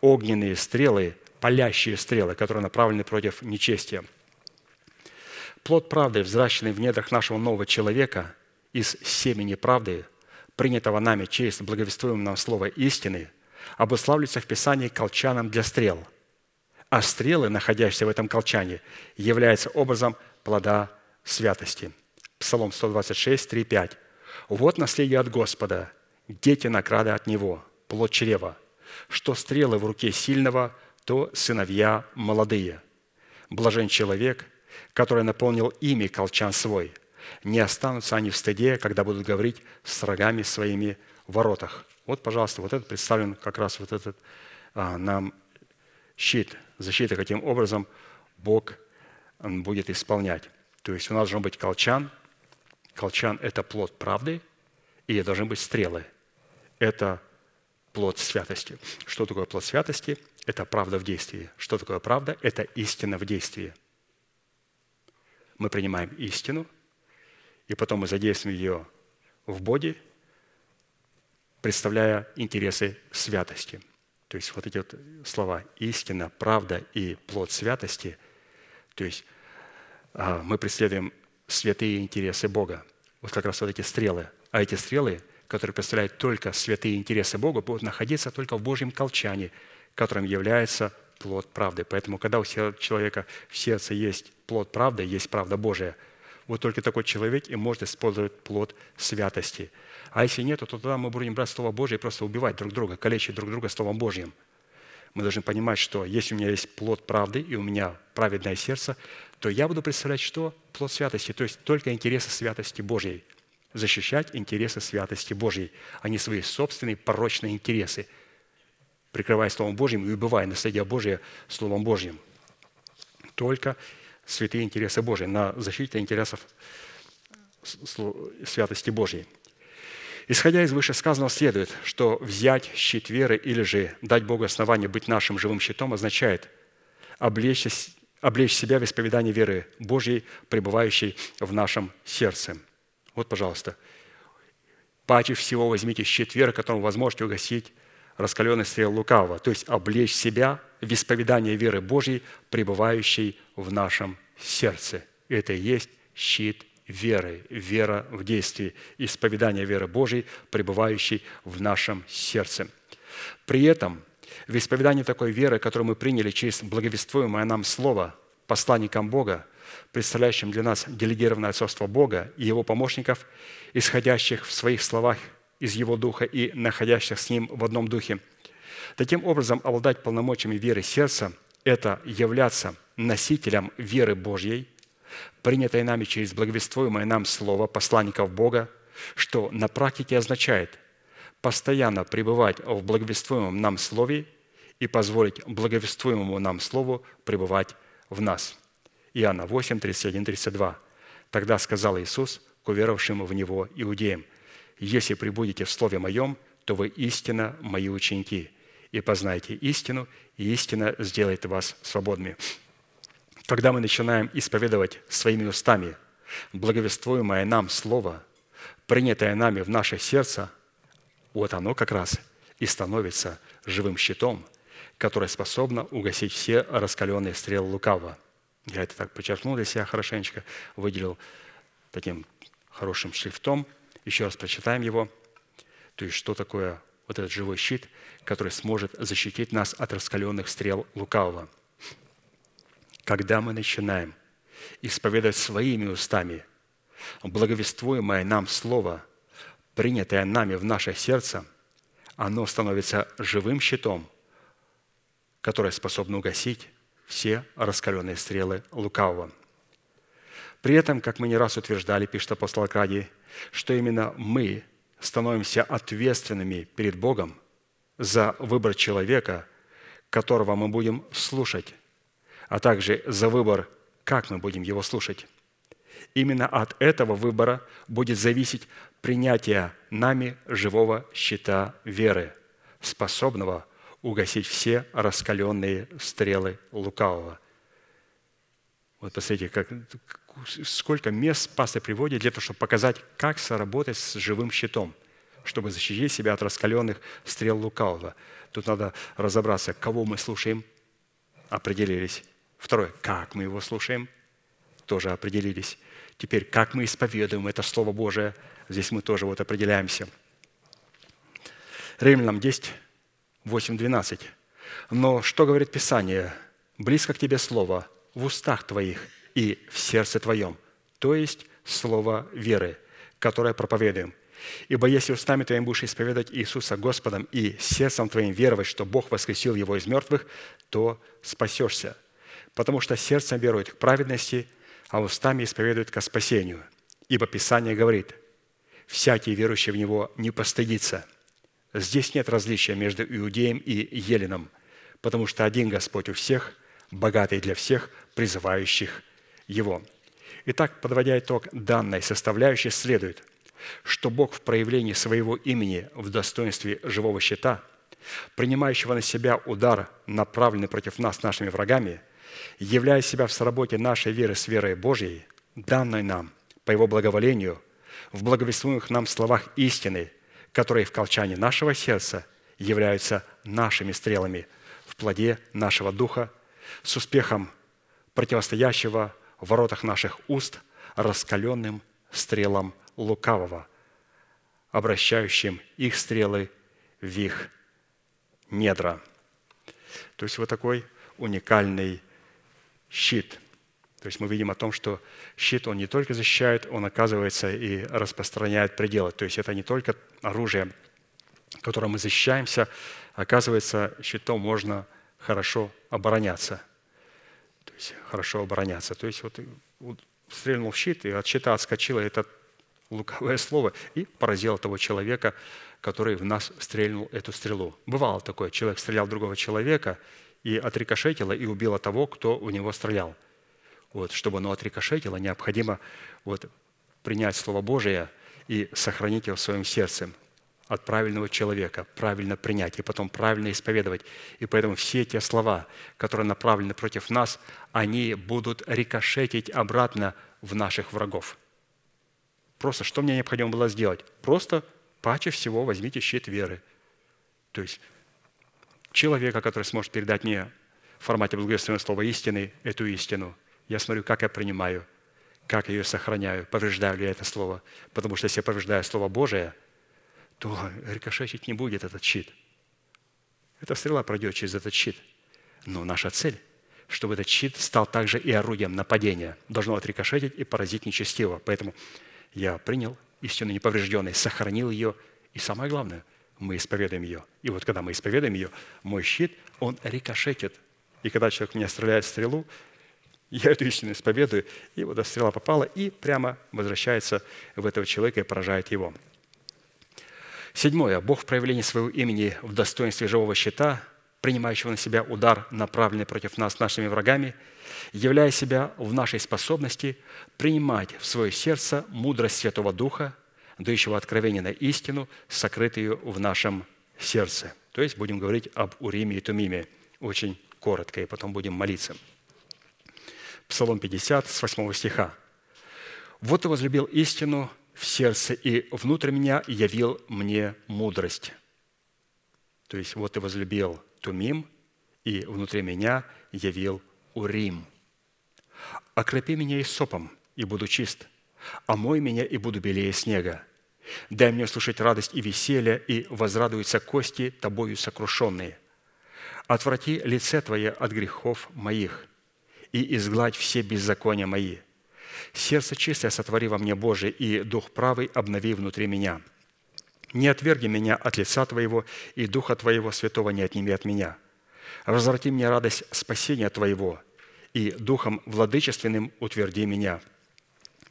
Speaker 2: огненные стрелы, палящие стрелы, которые направлены против нечестия. Плод правды, взращенный в недрах нашего нового человека – из семени правды, принятого нами через благовествуемое нам слово истины, обуславливается в Писании колчаном для стрел. А стрелы, находящиеся в этом колчане, являются образом плода святости. Псалом 126, 3, 5. «Вот наследие от Господа, дети награды от Него, плод чрева. Что стрелы в руке сильного, то сыновья молодые. Блажен человек, который наполнил ими колчан свой – не останутся они в стыде, когда будут говорить с врагами своими в воротах. Вот, пожалуйста, вот это представлен как раз вот этот а, нам щит, защита, каким образом Бог будет исполнять. То есть у нас должен быть колчан. Колчан – это плод правды, и должны быть стрелы. Это плод святости. Что такое плод святости? Это правда в действии. Что такое правда? Это истина в действии. Мы принимаем истину – и потом мы задействуем ее в боди, представляя интересы святости. То есть вот эти вот слова «истина», «правда» и «плод святости», то есть а, мы преследуем святые интересы Бога. Вот как раз вот эти стрелы. А эти стрелы, которые представляют только святые интересы Бога, будут находиться только в Божьем колчане, которым является плод правды. Поэтому, когда у человека в сердце есть плод правды, есть правда Божия – вот только такой человек и может использовать плод святости. А если нет, то тогда мы будем брать Слово Божье и просто убивать друг друга, калечить друг друга Словом Божьим. Мы должны понимать, что если у меня есть плод правды и у меня праведное сердце, то я буду представлять, что плод святости, то есть только интересы святости Божьей. Защищать интересы святости Божьей, а не свои собственные порочные интересы, прикрывая Словом Божьим и убивая наследие Божие Словом Божьим. Только святые интересы Божьи, на защите интересов святости Божьей. Исходя из вышесказанного следует, что взять щит веры или же дать Богу основание быть нашим живым щитом означает облечь, облечь себя в исповедании веры Божьей, пребывающей в нашем сердце. Вот, пожалуйста, паче всего возьмите щит веры, которым вы можете угасить раскаленный стрел лукавого, то есть облечь себя в исповедание веры Божьей, пребывающей в нашем сердце. Это и есть щит веры, вера в действии, исповедание веры Божьей, пребывающей в нашем сердце. При этом в исповедании такой веры, которую мы приняли через благовествуемое нам Слово посланникам Бога, представляющим для нас делегированное отцовство Бога и Его помощников, исходящих в своих словах из Его Духа и находящихся с Ним в одном Духе. Таким образом, обладать полномочиями веры сердца – это являться носителем веры Божьей, принятой нами через благовествуемое нам Слово посланников Бога, что на практике означает постоянно пребывать в благовествуемом нам Слове и позволить благовествуемому нам Слову пребывать в нас. Иоанна 8, 31, 32. Тогда сказал Иисус к уверовавшим в Него иудеям – если прибудете в Слове Моем, то вы истинно Мои ученики, и познаете истину, и истина сделает вас свободными». Когда мы начинаем исповедовать своими устами благовествуемое нам Слово, принятое нами в наше сердце, вот оно как раз и становится живым щитом, которое способно угасить все раскаленные стрелы лукавого. Я это так подчеркнул для себя хорошенечко, выделил таким хорошим шрифтом – еще раз прочитаем его. То есть что такое вот этот живой щит, который сможет защитить нас от раскаленных стрел лукавого. Когда мы начинаем исповедовать своими устами благовествуемое нам Слово, принятое нами в наше сердце, оно становится живым щитом, которое способно угасить все раскаленные стрелы лукавого. При этом, как мы не раз утверждали, пишет апостол Акадий, что именно мы становимся ответственными перед Богом за выбор человека, которого мы будем слушать, а также за выбор, как мы будем его слушать. Именно от этого выбора будет зависеть принятие нами живого щита веры, способного угасить все раскаленные стрелы лукавого. Вот посмотрите, как, сколько мест пастор приводит для того, чтобы показать, как соработать с живым щитом, чтобы защитить себя от раскаленных стрел лукавого. Тут надо разобраться, кого мы слушаем, определились. Второе, как мы его слушаем, тоже определились. Теперь, как мы исповедуем это Слово Божие, здесь мы тоже вот определяемся. Римлянам 10, 8, 12. «Но что говорит Писание? Близко к тебе Слово, в устах твоих и в сердце твоем, то есть Слово веры, которое проповедуем. Ибо если устами твоим будешь исповедовать Иисуса Господом и сердцем твоим веровать, что Бог воскресил Его из мертвых, то спасешься. Потому что сердцем верует к праведности, а устами исповедует ко спасению. Ибо Писание говорит, «Всякий верующий в Него не постыдится». Здесь нет различия между иудеем и еленом, потому что один Господь у всех, богатый для всех, призывающих Его. Итак, подводя итог данной составляющей, следует, что Бог в проявлении своего имени в достоинстве живого щита, принимающего на себя удар, направленный против нас нашими врагами – являя себя в сработе нашей веры с верой Божьей, данной нам по Его благоволению, в благовествуемых нам словах истины, которые в колчане нашего сердца являются нашими стрелами в плоде нашего духа, с успехом противостоящего в воротах наших уст раскаленным стрелам лукавого, обращающим их стрелы в их недра. То есть вот такой уникальный щит. То есть мы видим о том, что щит, он не только защищает, он, оказывается, и распространяет пределы. То есть это не только оружие, которым мы защищаемся, оказывается, щитом можно хорошо обороняться. То есть хорошо обороняться. То есть вот, вот стрельнул в щит, и от щита отскочило это луковое слово и поразило того человека, который в нас стрельнул эту стрелу. Бывало такое, человек стрелял в другого человека, и отрикошетило, и убило того, кто у него стрелял. Вот, чтобы оно отрикошетило, необходимо вот, принять Слово Божие и сохранить его в своем сердце от правильного человека, правильно принять и потом правильно исповедовать. И поэтому все те слова, которые направлены против нас, они будут рикошетить обратно в наших врагов. Просто что мне необходимо было сделать? Просто паче всего возьмите щит веры. То есть человека, который сможет передать мне в формате благовественного слова истины эту истину. Я смотрю, как я принимаю, как я ее сохраняю, повреждаю ли я это слово. Потому что если я повреждаю Слово Божие, то рикошетить не будет этот щит. Эта стрела пройдет через этот щит. Но наша цель, чтобы этот щит стал также и орудием нападения, должно отрикошетить и поразить нечестиво. Поэтому я принял истину неповрежденной, сохранил ее, и самое главное – мы исповедуем ее. И вот когда мы исповедуем ее, мой щит, он рикошетит. И когда человек меня стреляет стрелу, я эту истину исповедую, и вот эта стрела попала и прямо возвращается в этого человека и поражает его. Седьмое. Бог в проявлении своего имени в достоинстве живого щита, принимающего на себя удар, направленный против нас нашими врагами, являя себя в нашей способности принимать в свое сердце мудрость Святого Духа, дающего откровение на истину, сокрытую в нашем сердце. То есть будем говорить об Уриме и Тумиме очень коротко, и потом будем молиться. Псалом 50 с 8 стиха. «Вот ты возлюбил истину в сердце, и внутрь меня явил мне мудрость». То есть вот ты возлюбил Тумим, и внутри меня явил Урим. «Окропи меня и сопом, и буду чист, омой меня и буду белее снега. Дай мне услышать радость и веселье, и возрадуются кости тобою сокрушенные. Отврати лице Твое от грехов моих, и изгладь все беззакония мои. Сердце чистое сотвори во мне, Боже, и дух правый обнови внутри меня. Не отверги меня от лица Твоего, и Духа Твоего Святого не отними от меня. Возврати мне радость спасения Твоего, и Духом владычественным утверди меня.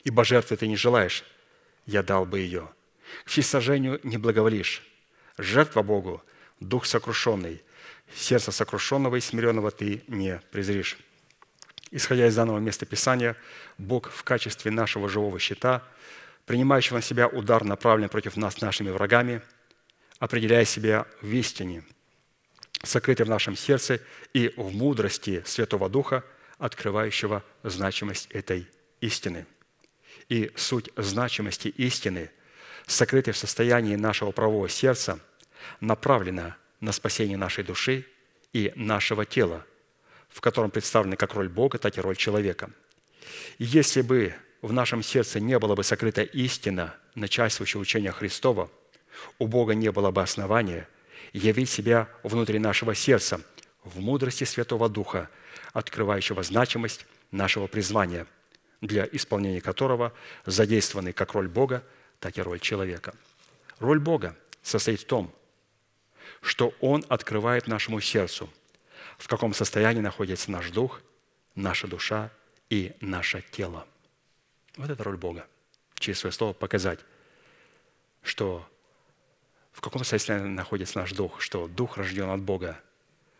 Speaker 2: Ибо жертвы Ты не желаешь, я дал бы ее. К всесожжению не благоволишь. Жертва Богу, дух сокрушенный, сердце сокрушенного и смиренного ты не презришь. Исходя из данного места Писания, Бог в качестве нашего живого щита, принимающего на себя удар, направленный против нас нашими врагами, определяя себя в истине, сокрытой в нашем сердце и в мудрости Святого Духа, открывающего значимость этой истины. И суть значимости истины, сокрытой в состоянии нашего правого сердца, направлена на спасение нашей души и нашего тела, в котором представлены как роль Бога, так и роль человека. Если бы в нашем сердце не было бы сокрыта истина, начальствующая учения Христова, у Бога не было бы основания явить себя внутри нашего сердца в мудрости Святого Духа, открывающего значимость нашего призвания, для исполнения которого задействованы как роль Бога, так и роль человека. Роль Бога состоит в том, что Он открывает нашему сердцу, в каком состоянии находится наш дух, наша душа и наше тело. Вот это роль Бога. Через свое слово показать, что в каком состоянии находится наш дух, что дух рожден от Бога,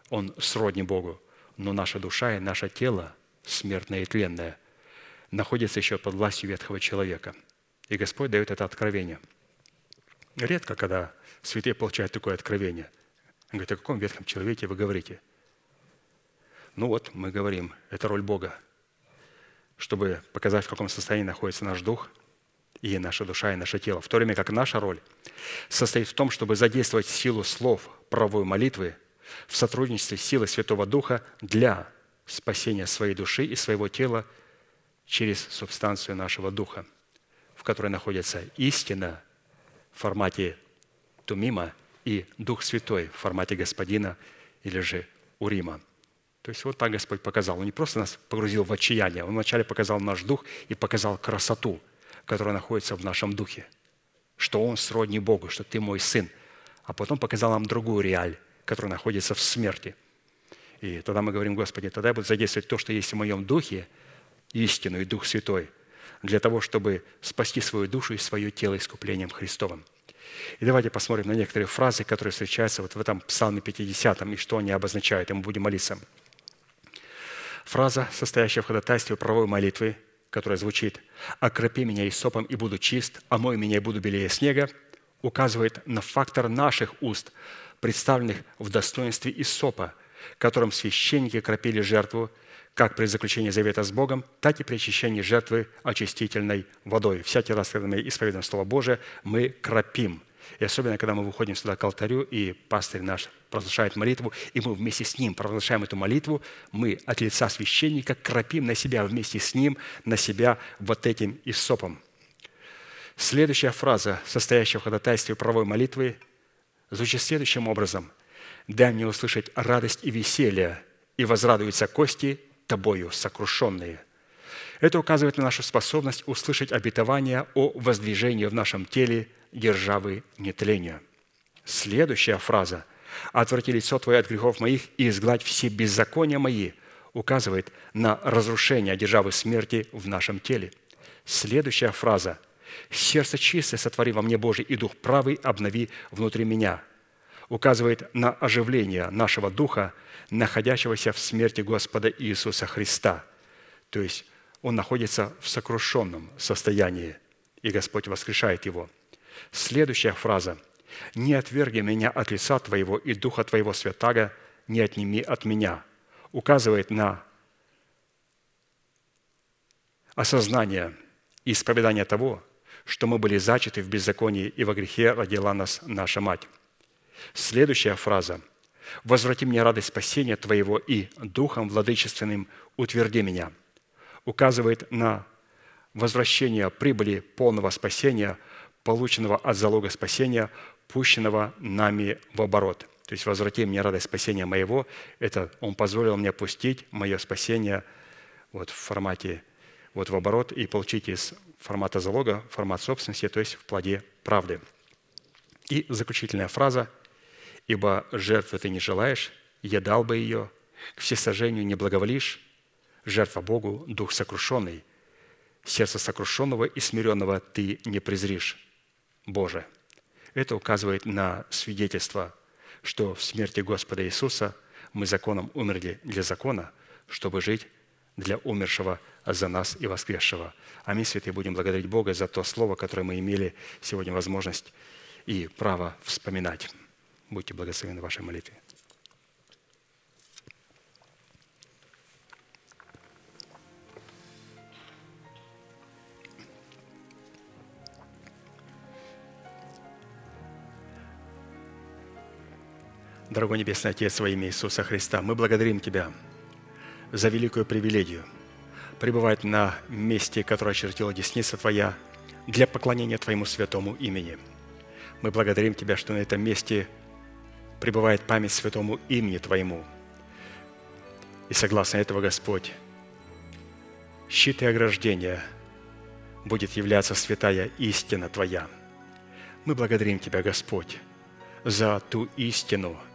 Speaker 2: он сродни Богу, но наша душа и наше тело, смертное и тленное, находится еще под властью ветхого человека. И Господь дает это откровение. Редко, когда святые получают такое откровение. Он говорит, о каком ветхом человеке вы говорите? Ну вот, мы говорим, это роль Бога, чтобы показать, в каком состоянии находится наш дух и наша душа, и наше тело. В то время как наша роль состоит в том, чтобы задействовать силу слов правовой молитвы в сотрудничестве с силой Святого Духа для спасения своей души и своего тела через субстанцию нашего духа, в которой находится истина в формате тумима и Дух Святой в формате Господина или же Урима. То есть вот так Господь показал. Он не просто нас погрузил в отчаяние, Он вначале показал наш дух и показал красоту, которая находится в нашем духе, что Он сродни Богу, что ты мой сын. А потом показал нам другую реаль, которая находится в смерти. И тогда мы говорим, Господи, тогда я буду задействовать то, что есть в моем духе, истину и Дух Святой, для того, чтобы спасти свою душу и свое тело искуплением Христовым. И давайте посмотрим на некоторые фразы, которые встречаются вот в этом Псалме 50, и что они обозначают, и мы будем молиться. Фраза, состоящая в ходатайстве правовой молитвы, которая звучит «Окропи меня сопом и буду чист, омой меня, и буду белее снега», указывает на фактор наших уст, представленных в достоинстве сопа, которым священники кропили жертву как при заключении завета с Богом, так и при очищении жертвы очистительной водой. Всякий раз, когда мы исповедуем Слово Божие, мы кропим. И особенно, когда мы выходим сюда к алтарю, и пастырь наш провозглашает молитву, и мы вместе с ним провозглашаем эту молитву, мы от лица священника кропим на себя вместе с ним, на себя вот этим иссопом. Следующая фраза, состоящая в ходатайстве правой молитвы, звучит следующим образом. «Дай мне услышать радость и веселье, и возрадуются кости тобою сокрушенные». Это указывает на нашу способность услышать обетование о воздвижении в нашем теле державы нетления. Следующая фраза «Отврати лицо Твое от грехов моих и изгладь все беззакония мои» указывает на разрушение державы смерти в нашем теле. Следующая фраза «Сердце чистое сотвори во мне, Божий, и дух правый обнови внутри меня» указывает на оживление нашего духа, находящегося в смерти Господа Иисуса Христа. То есть он находится в сокрушенном состоянии, и Господь воскрешает его. Следующая фраза. «Не отверги меня от лица Твоего и Духа Твоего Святаго не отними от меня» указывает на осознание и исповедание того, что мы были зачаты в беззаконии и во грехе родила нас наша мать. Следующая фраза. «Возврати мне радость спасения Твоего и Духом владычественным утверди меня» указывает на возвращение прибыли полного спасения полученного от залога спасения, пущенного нами в оборот. То есть «возврати мне радость спасения моего» – это Он позволил мне пустить мое спасение вот в формате вот в оборот и получить из формата залога формат собственности, то есть в плоде правды. И заключительная фраза «Ибо жертвы ты не желаешь, я дал бы ее, к всесожжению не благоволишь, жертва Богу, дух сокрушенный, сердце сокрушенного и смиренного ты не презришь, Боже». Это указывает на свидетельство, что в смерти Господа Иисуса мы законом умерли для закона, чтобы жить для умершего за нас и воскресшего. Аминь, святые, будем благодарить Бога за то слово, которое мы имели сегодня возможность и право вспоминать. Будьте благословены в вашей молитве. Дорогой Небесный Отец, во имя Иисуса Христа, мы благодарим Тебя за великую привилегию пребывать на месте, которое очертила десница Твоя, для поклонения Твоему святому имени. Мы благодарим Тебя, что на этом месте пребывает память святому имени Твоему. И согласно этого, Господь, щит и ограждение будет являться святая истина Твоя. Мы благодарим Тебя, Господь, за ту истину –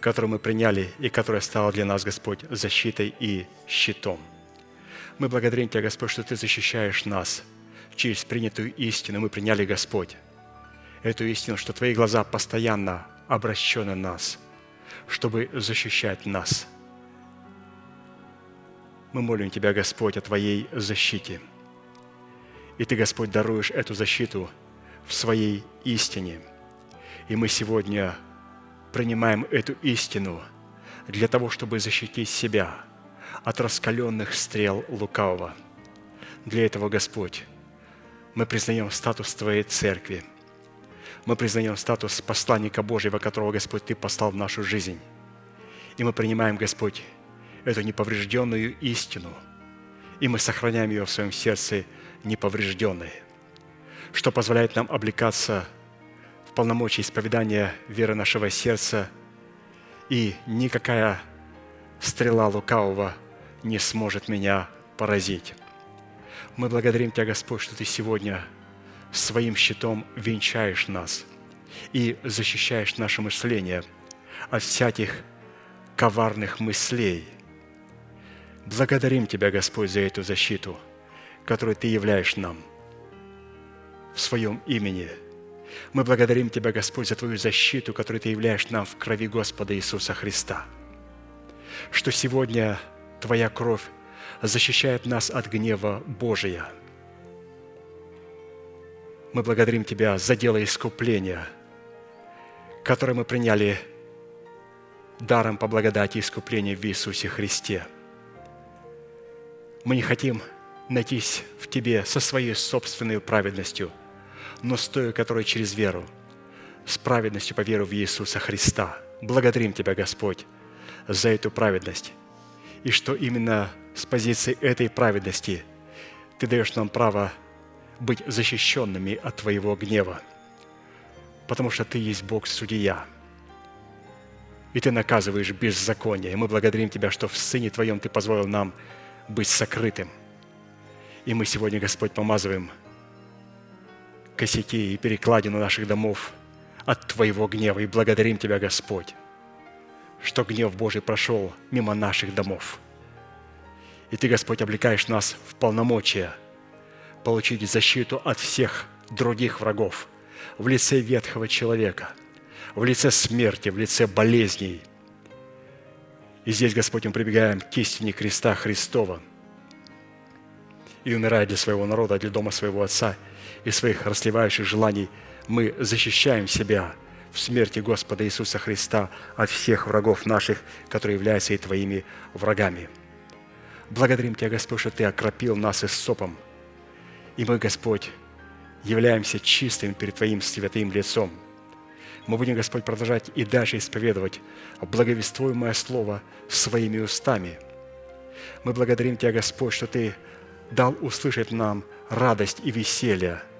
Speaker 2: которую мы приняли и которая стала для нас, Господь, защитой и щитом. Мы благодарим Тебя, Господь, что Ты защищаешь нас через принятую истину. Мы приняли, Господь, эту истину, что Твои глаза постоянно обращены на нас, чтобы защищать нас. Мы молим Тебя, Господь, о Твоей защите. И Ты, Господь, даруешь эту защиту в Своей истине. И мы сегодня принимаем эту истину для того, чтобы защитить себя от раскаленных стрел лукавого. Для этого, Господь, мы признаем статус Твоей церкви. Мы признаем статус посланника Божьего, которого, Господь, Ты послал в нашу жизнь. И мы принимаем, Господь, эту неповрежденную истину, и мы сохраняем ее в своем сердце неповрежденной, что позволяет нам облекаться – в полномочии исповедания веры нашего сердца, и никакая стрела лукавого не сможет меня поразить. Мы благодарим Тебя, Господь, что Ты сегодня своим щитом венчаешь нас и защищаешь наше мышление от всяких коварных мыслей. Благодарим Тебя, Господь, за эту защиту, которую Ты являешь нам в Своем имени – мы благодарим Тебя, Господь, за Твою защиту, которую Ты являешь нам в крови Господа Иисуса Христа. Что сегодня Твоя кровь защищает нас от гнева Божия. Мы благодарим Тебя за дело искупления, которое мы приняли даром по благодати искупления в Иисусе Христе. Мы не хотим найтись в Тебе со своей собственной праведностью – но с той, которая через веру, с праведностью по веру в Иисуса Христа. Благодарим Тебя, Господь, за эту праведность. И что именно с позиции этой праведности Ты даешь нам право быть защищенными от Твоего гнева, потому что Ты есть Бог-судья, и Ты наказываешь беззаконие. И мы благодарим Тебя, что в Сыне Твоем Ты позволил нам быть сокрытым. И мы сегодня, Господь, помазываем – косяки и перекладину наших домов от Твоего гнева. И благодарим Тебя, Господь, что гнев Божий прошел мимо наших домов. И Ты, Господь, облекаешь нас в полномочия получить защиту от всех других врагов в лице ветхого человека, в лице смерти, в лице болезней. И здесь, Господь, мы прибегаем к истине креста Христова и умирая для своего народа, для дома своего Отца – и своих расливающих желаний мы защищаем себя в смерти Господа Иисуса Христа от всех врагов наших, которые являются и Твоими врагами. Благодарим Тебя, Господь, что Ты окропил нас иссопом, и мы, Господь, являемся чистыми перед Твоим святым лицом. Мы будем, Господь, продолжать и дальше исповедовать благовествуемое Слово своими устами. Мы благодарим Тебя, Господь, что Ты дал услышать нам радость и веселье –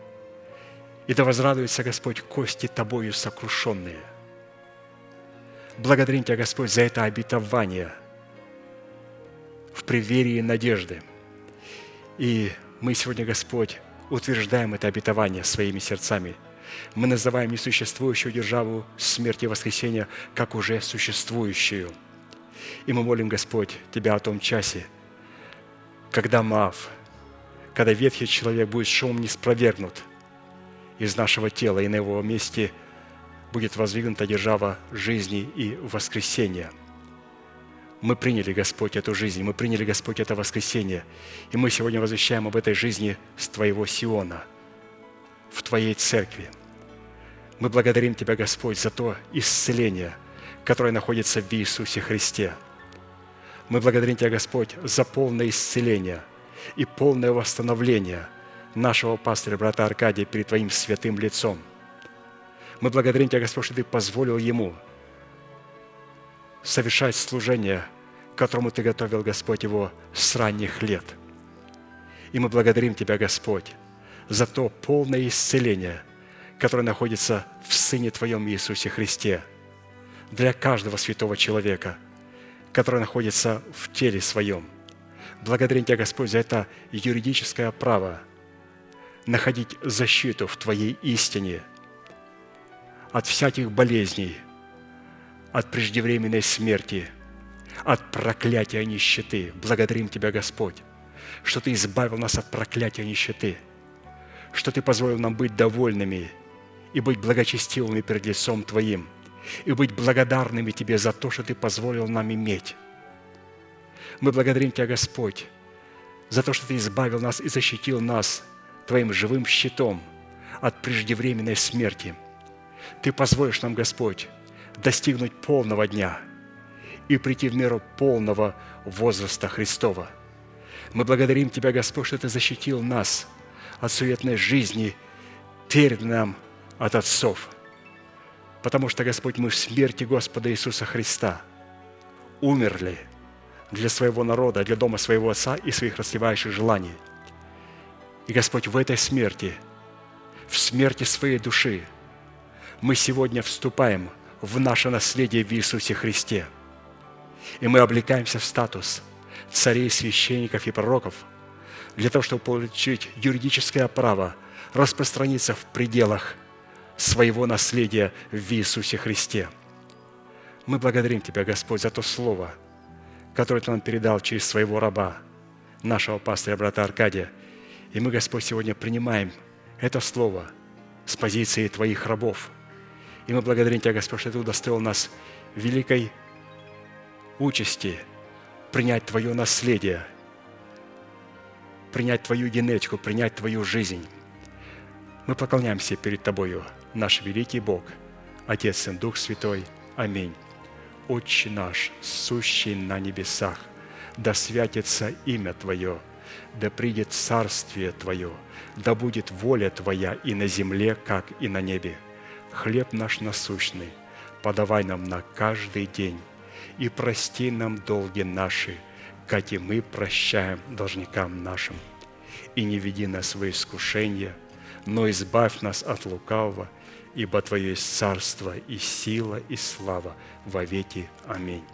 Speaker 2: И да возрадуются, Господь, кости Тобою сокрушенные. Благодарим Тебя, Господь, за это обетование в преддверии надежды. И мы сегодня, Господь, утверждаем это обетование своими сердцами. Мы называем несуществующую державу смерти и воскресения как уже существующую. И мы молим, Господь, Тебя о том часе, когда Мав, когда ветхий человек будет шумом не спровергнут из нашего тела, и на его месте будет воздвигнута держава жизни и воскресения – мы приняли, Господь, эту жизнь, мы приняли, Господь, это воскресение. И мы сегодня возвещаем об этой жизни с Твоего Сиона, в Твоей церкви. Мы благодарим Тебя, Господь, за то исцеление, которое находится в Иисусе Христе. Мы благодарим Тебя, Господь, за полное исцеление и полное восстановление нашего пастыря, брата Аркадия, перед Твоим святым лицом. Мы благодарим Тебя, Господь, что Ты позволил ему – совершать служение, которому Ты готовил, Господь, его с ранних лет. И мы благодарим Тебя, Господь, за то полное исцеление, которое находится в Сыне Твоем Иисусе Христе для каждого святого человека, который находится в теле своем. Благодарим Тебя, Господь, за это юридическое право находить защиту в Твоей истине от всяких болезней – от преждевременной смерти, от проклятия нищеты. Благодарим Тебя, Господь, что Ты избавил нас от проклятия нищеты, что Ты позволил нам быть довольными и быть благочестивыми перед лицом Твоим, и быть благодарными Тебе за то, что Ты позволил нам иметь. Мы благодарим Тебя, Господь, за то, что Ты избавил нас и защитил нас Твоим живым щитом от преждевременной смерти. Ты позволишь нам, Господь, достигнуть полного дня и прийти в меру полного возраста Христова. Мы благодарим Тебя, Господь, что Ты защитил нас от суетной жизни, перед нам от отцов. Потому что, Господь, мы в смерти Господа Иисуса Христа умерли для своего народа, для дома своего Отца и своих расливающих желаний. И, Господь, в этой смерти, в смерти своей души, мы сегодня вступаем – в наше наследие в Иисусе Христе. И мы облекаемся в статус царей, священников и пророков для того, чтобы получить юридическое право распространиться в пределах своего наследия в Иисусе Христе. Мы благодарим Тебя, Господь, за то слово, которое Ты нам передал через своего раба, нашего пастыря, брата Аркадия. И мы, Господь, сегодня принимаем это слово с позиции Твоих рабов – и мы благодарим Тебя, Господь, что Ты удостоил нас великой участи принять Твое наследие, принять Твою генетику, принять Твою жизнь. Мы поклоняемся перед Тобою, наш великий Бог, Отец, Сын, Дух Святой. Аминь. Отче наш, сущий на небесах, да святится имя Твое, да придет царствие Твое, да будет воля Твоя и на земле, как и на небе – хлеб наш насущный, подавай нам на каждый день, и прости нам долги наши, как и мы прощаем должникам нашим. И не веди нас в искушение, но избавь нас от лукавого, ибо Твое есть царство и сила и слава во веки. Аминь.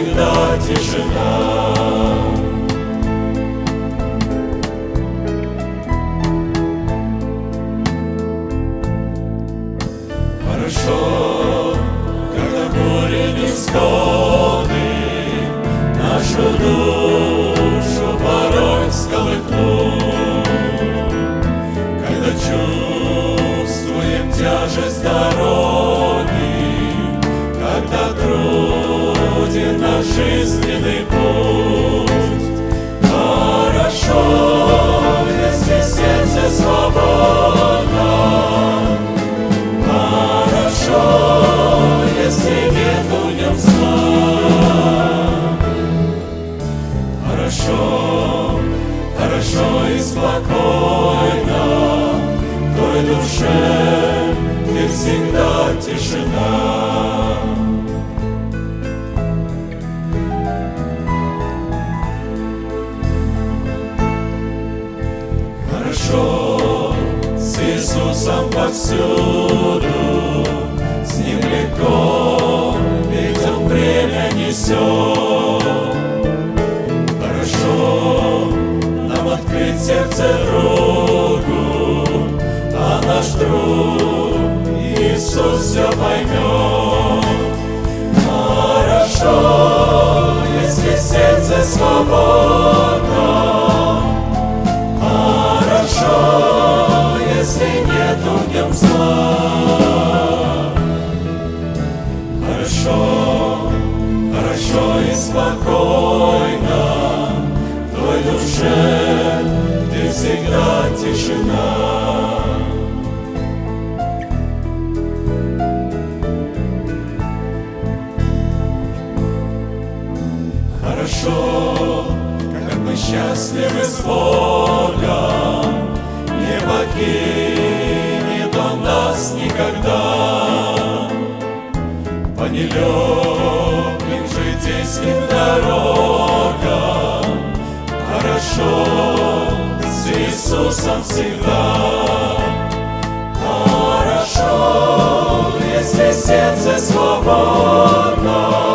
Speaker 1: Всегда тишина. Хорошо, когда горе невзгоды Нашу душу порой всколыхнут Когда чувствуем тяжесть дороги Хорошо. Хорошо, и спокойно той душе ты всегда тишина Иисусом повсюду. С Ним легко, ведь Он бремя несет. Хорошо, нам открыть сердце другу А наш друг Иисус все поймет Хорошо, если сердце свободно. Хорошо, если нету в нем зла. Хорошо, хорошо и спокойно В твоей душе ты всегда тишина Хорошо, как мы счастливы с Богом, покинет Он нас никогда. По нелегким житейским дорогам Хорошо с Иисусом всегда. Хорошо, если сердце свободно,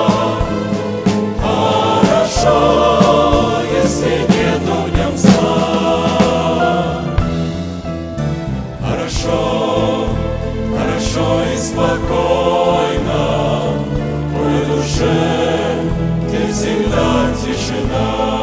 Speaker 1: спокойно твоей душе ты всегда тишина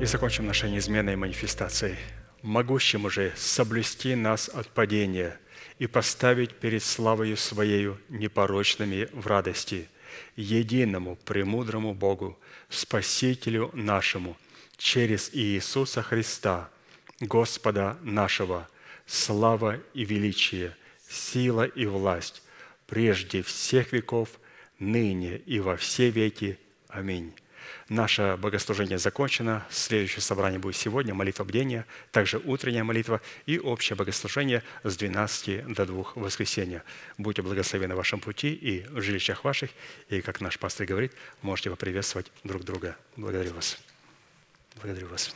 Speaker 2: И закончим нашей неизменной манифестацией. Могущему же соблюсти нас от падения и поставить перед славою Своею непорочными в радости, единому премудрому Богу, Спасителю нашему, через Иисуса Христа, Господа нашего, слава и величие, сила и власть, прежде всех веков, ныне и во все веки. Аминь. Наше богослужение закончено. Следующее собрание будет сегодня, молитва бдения, также утренняя молитва и общее богослужение с 12 до 2 воскресенья. Будьте благословены в вашем пути и в жилищах ваших. И, как наш пастор говорит, можете поприветствовать друг друга. Благодарю вас. Благодарю вас.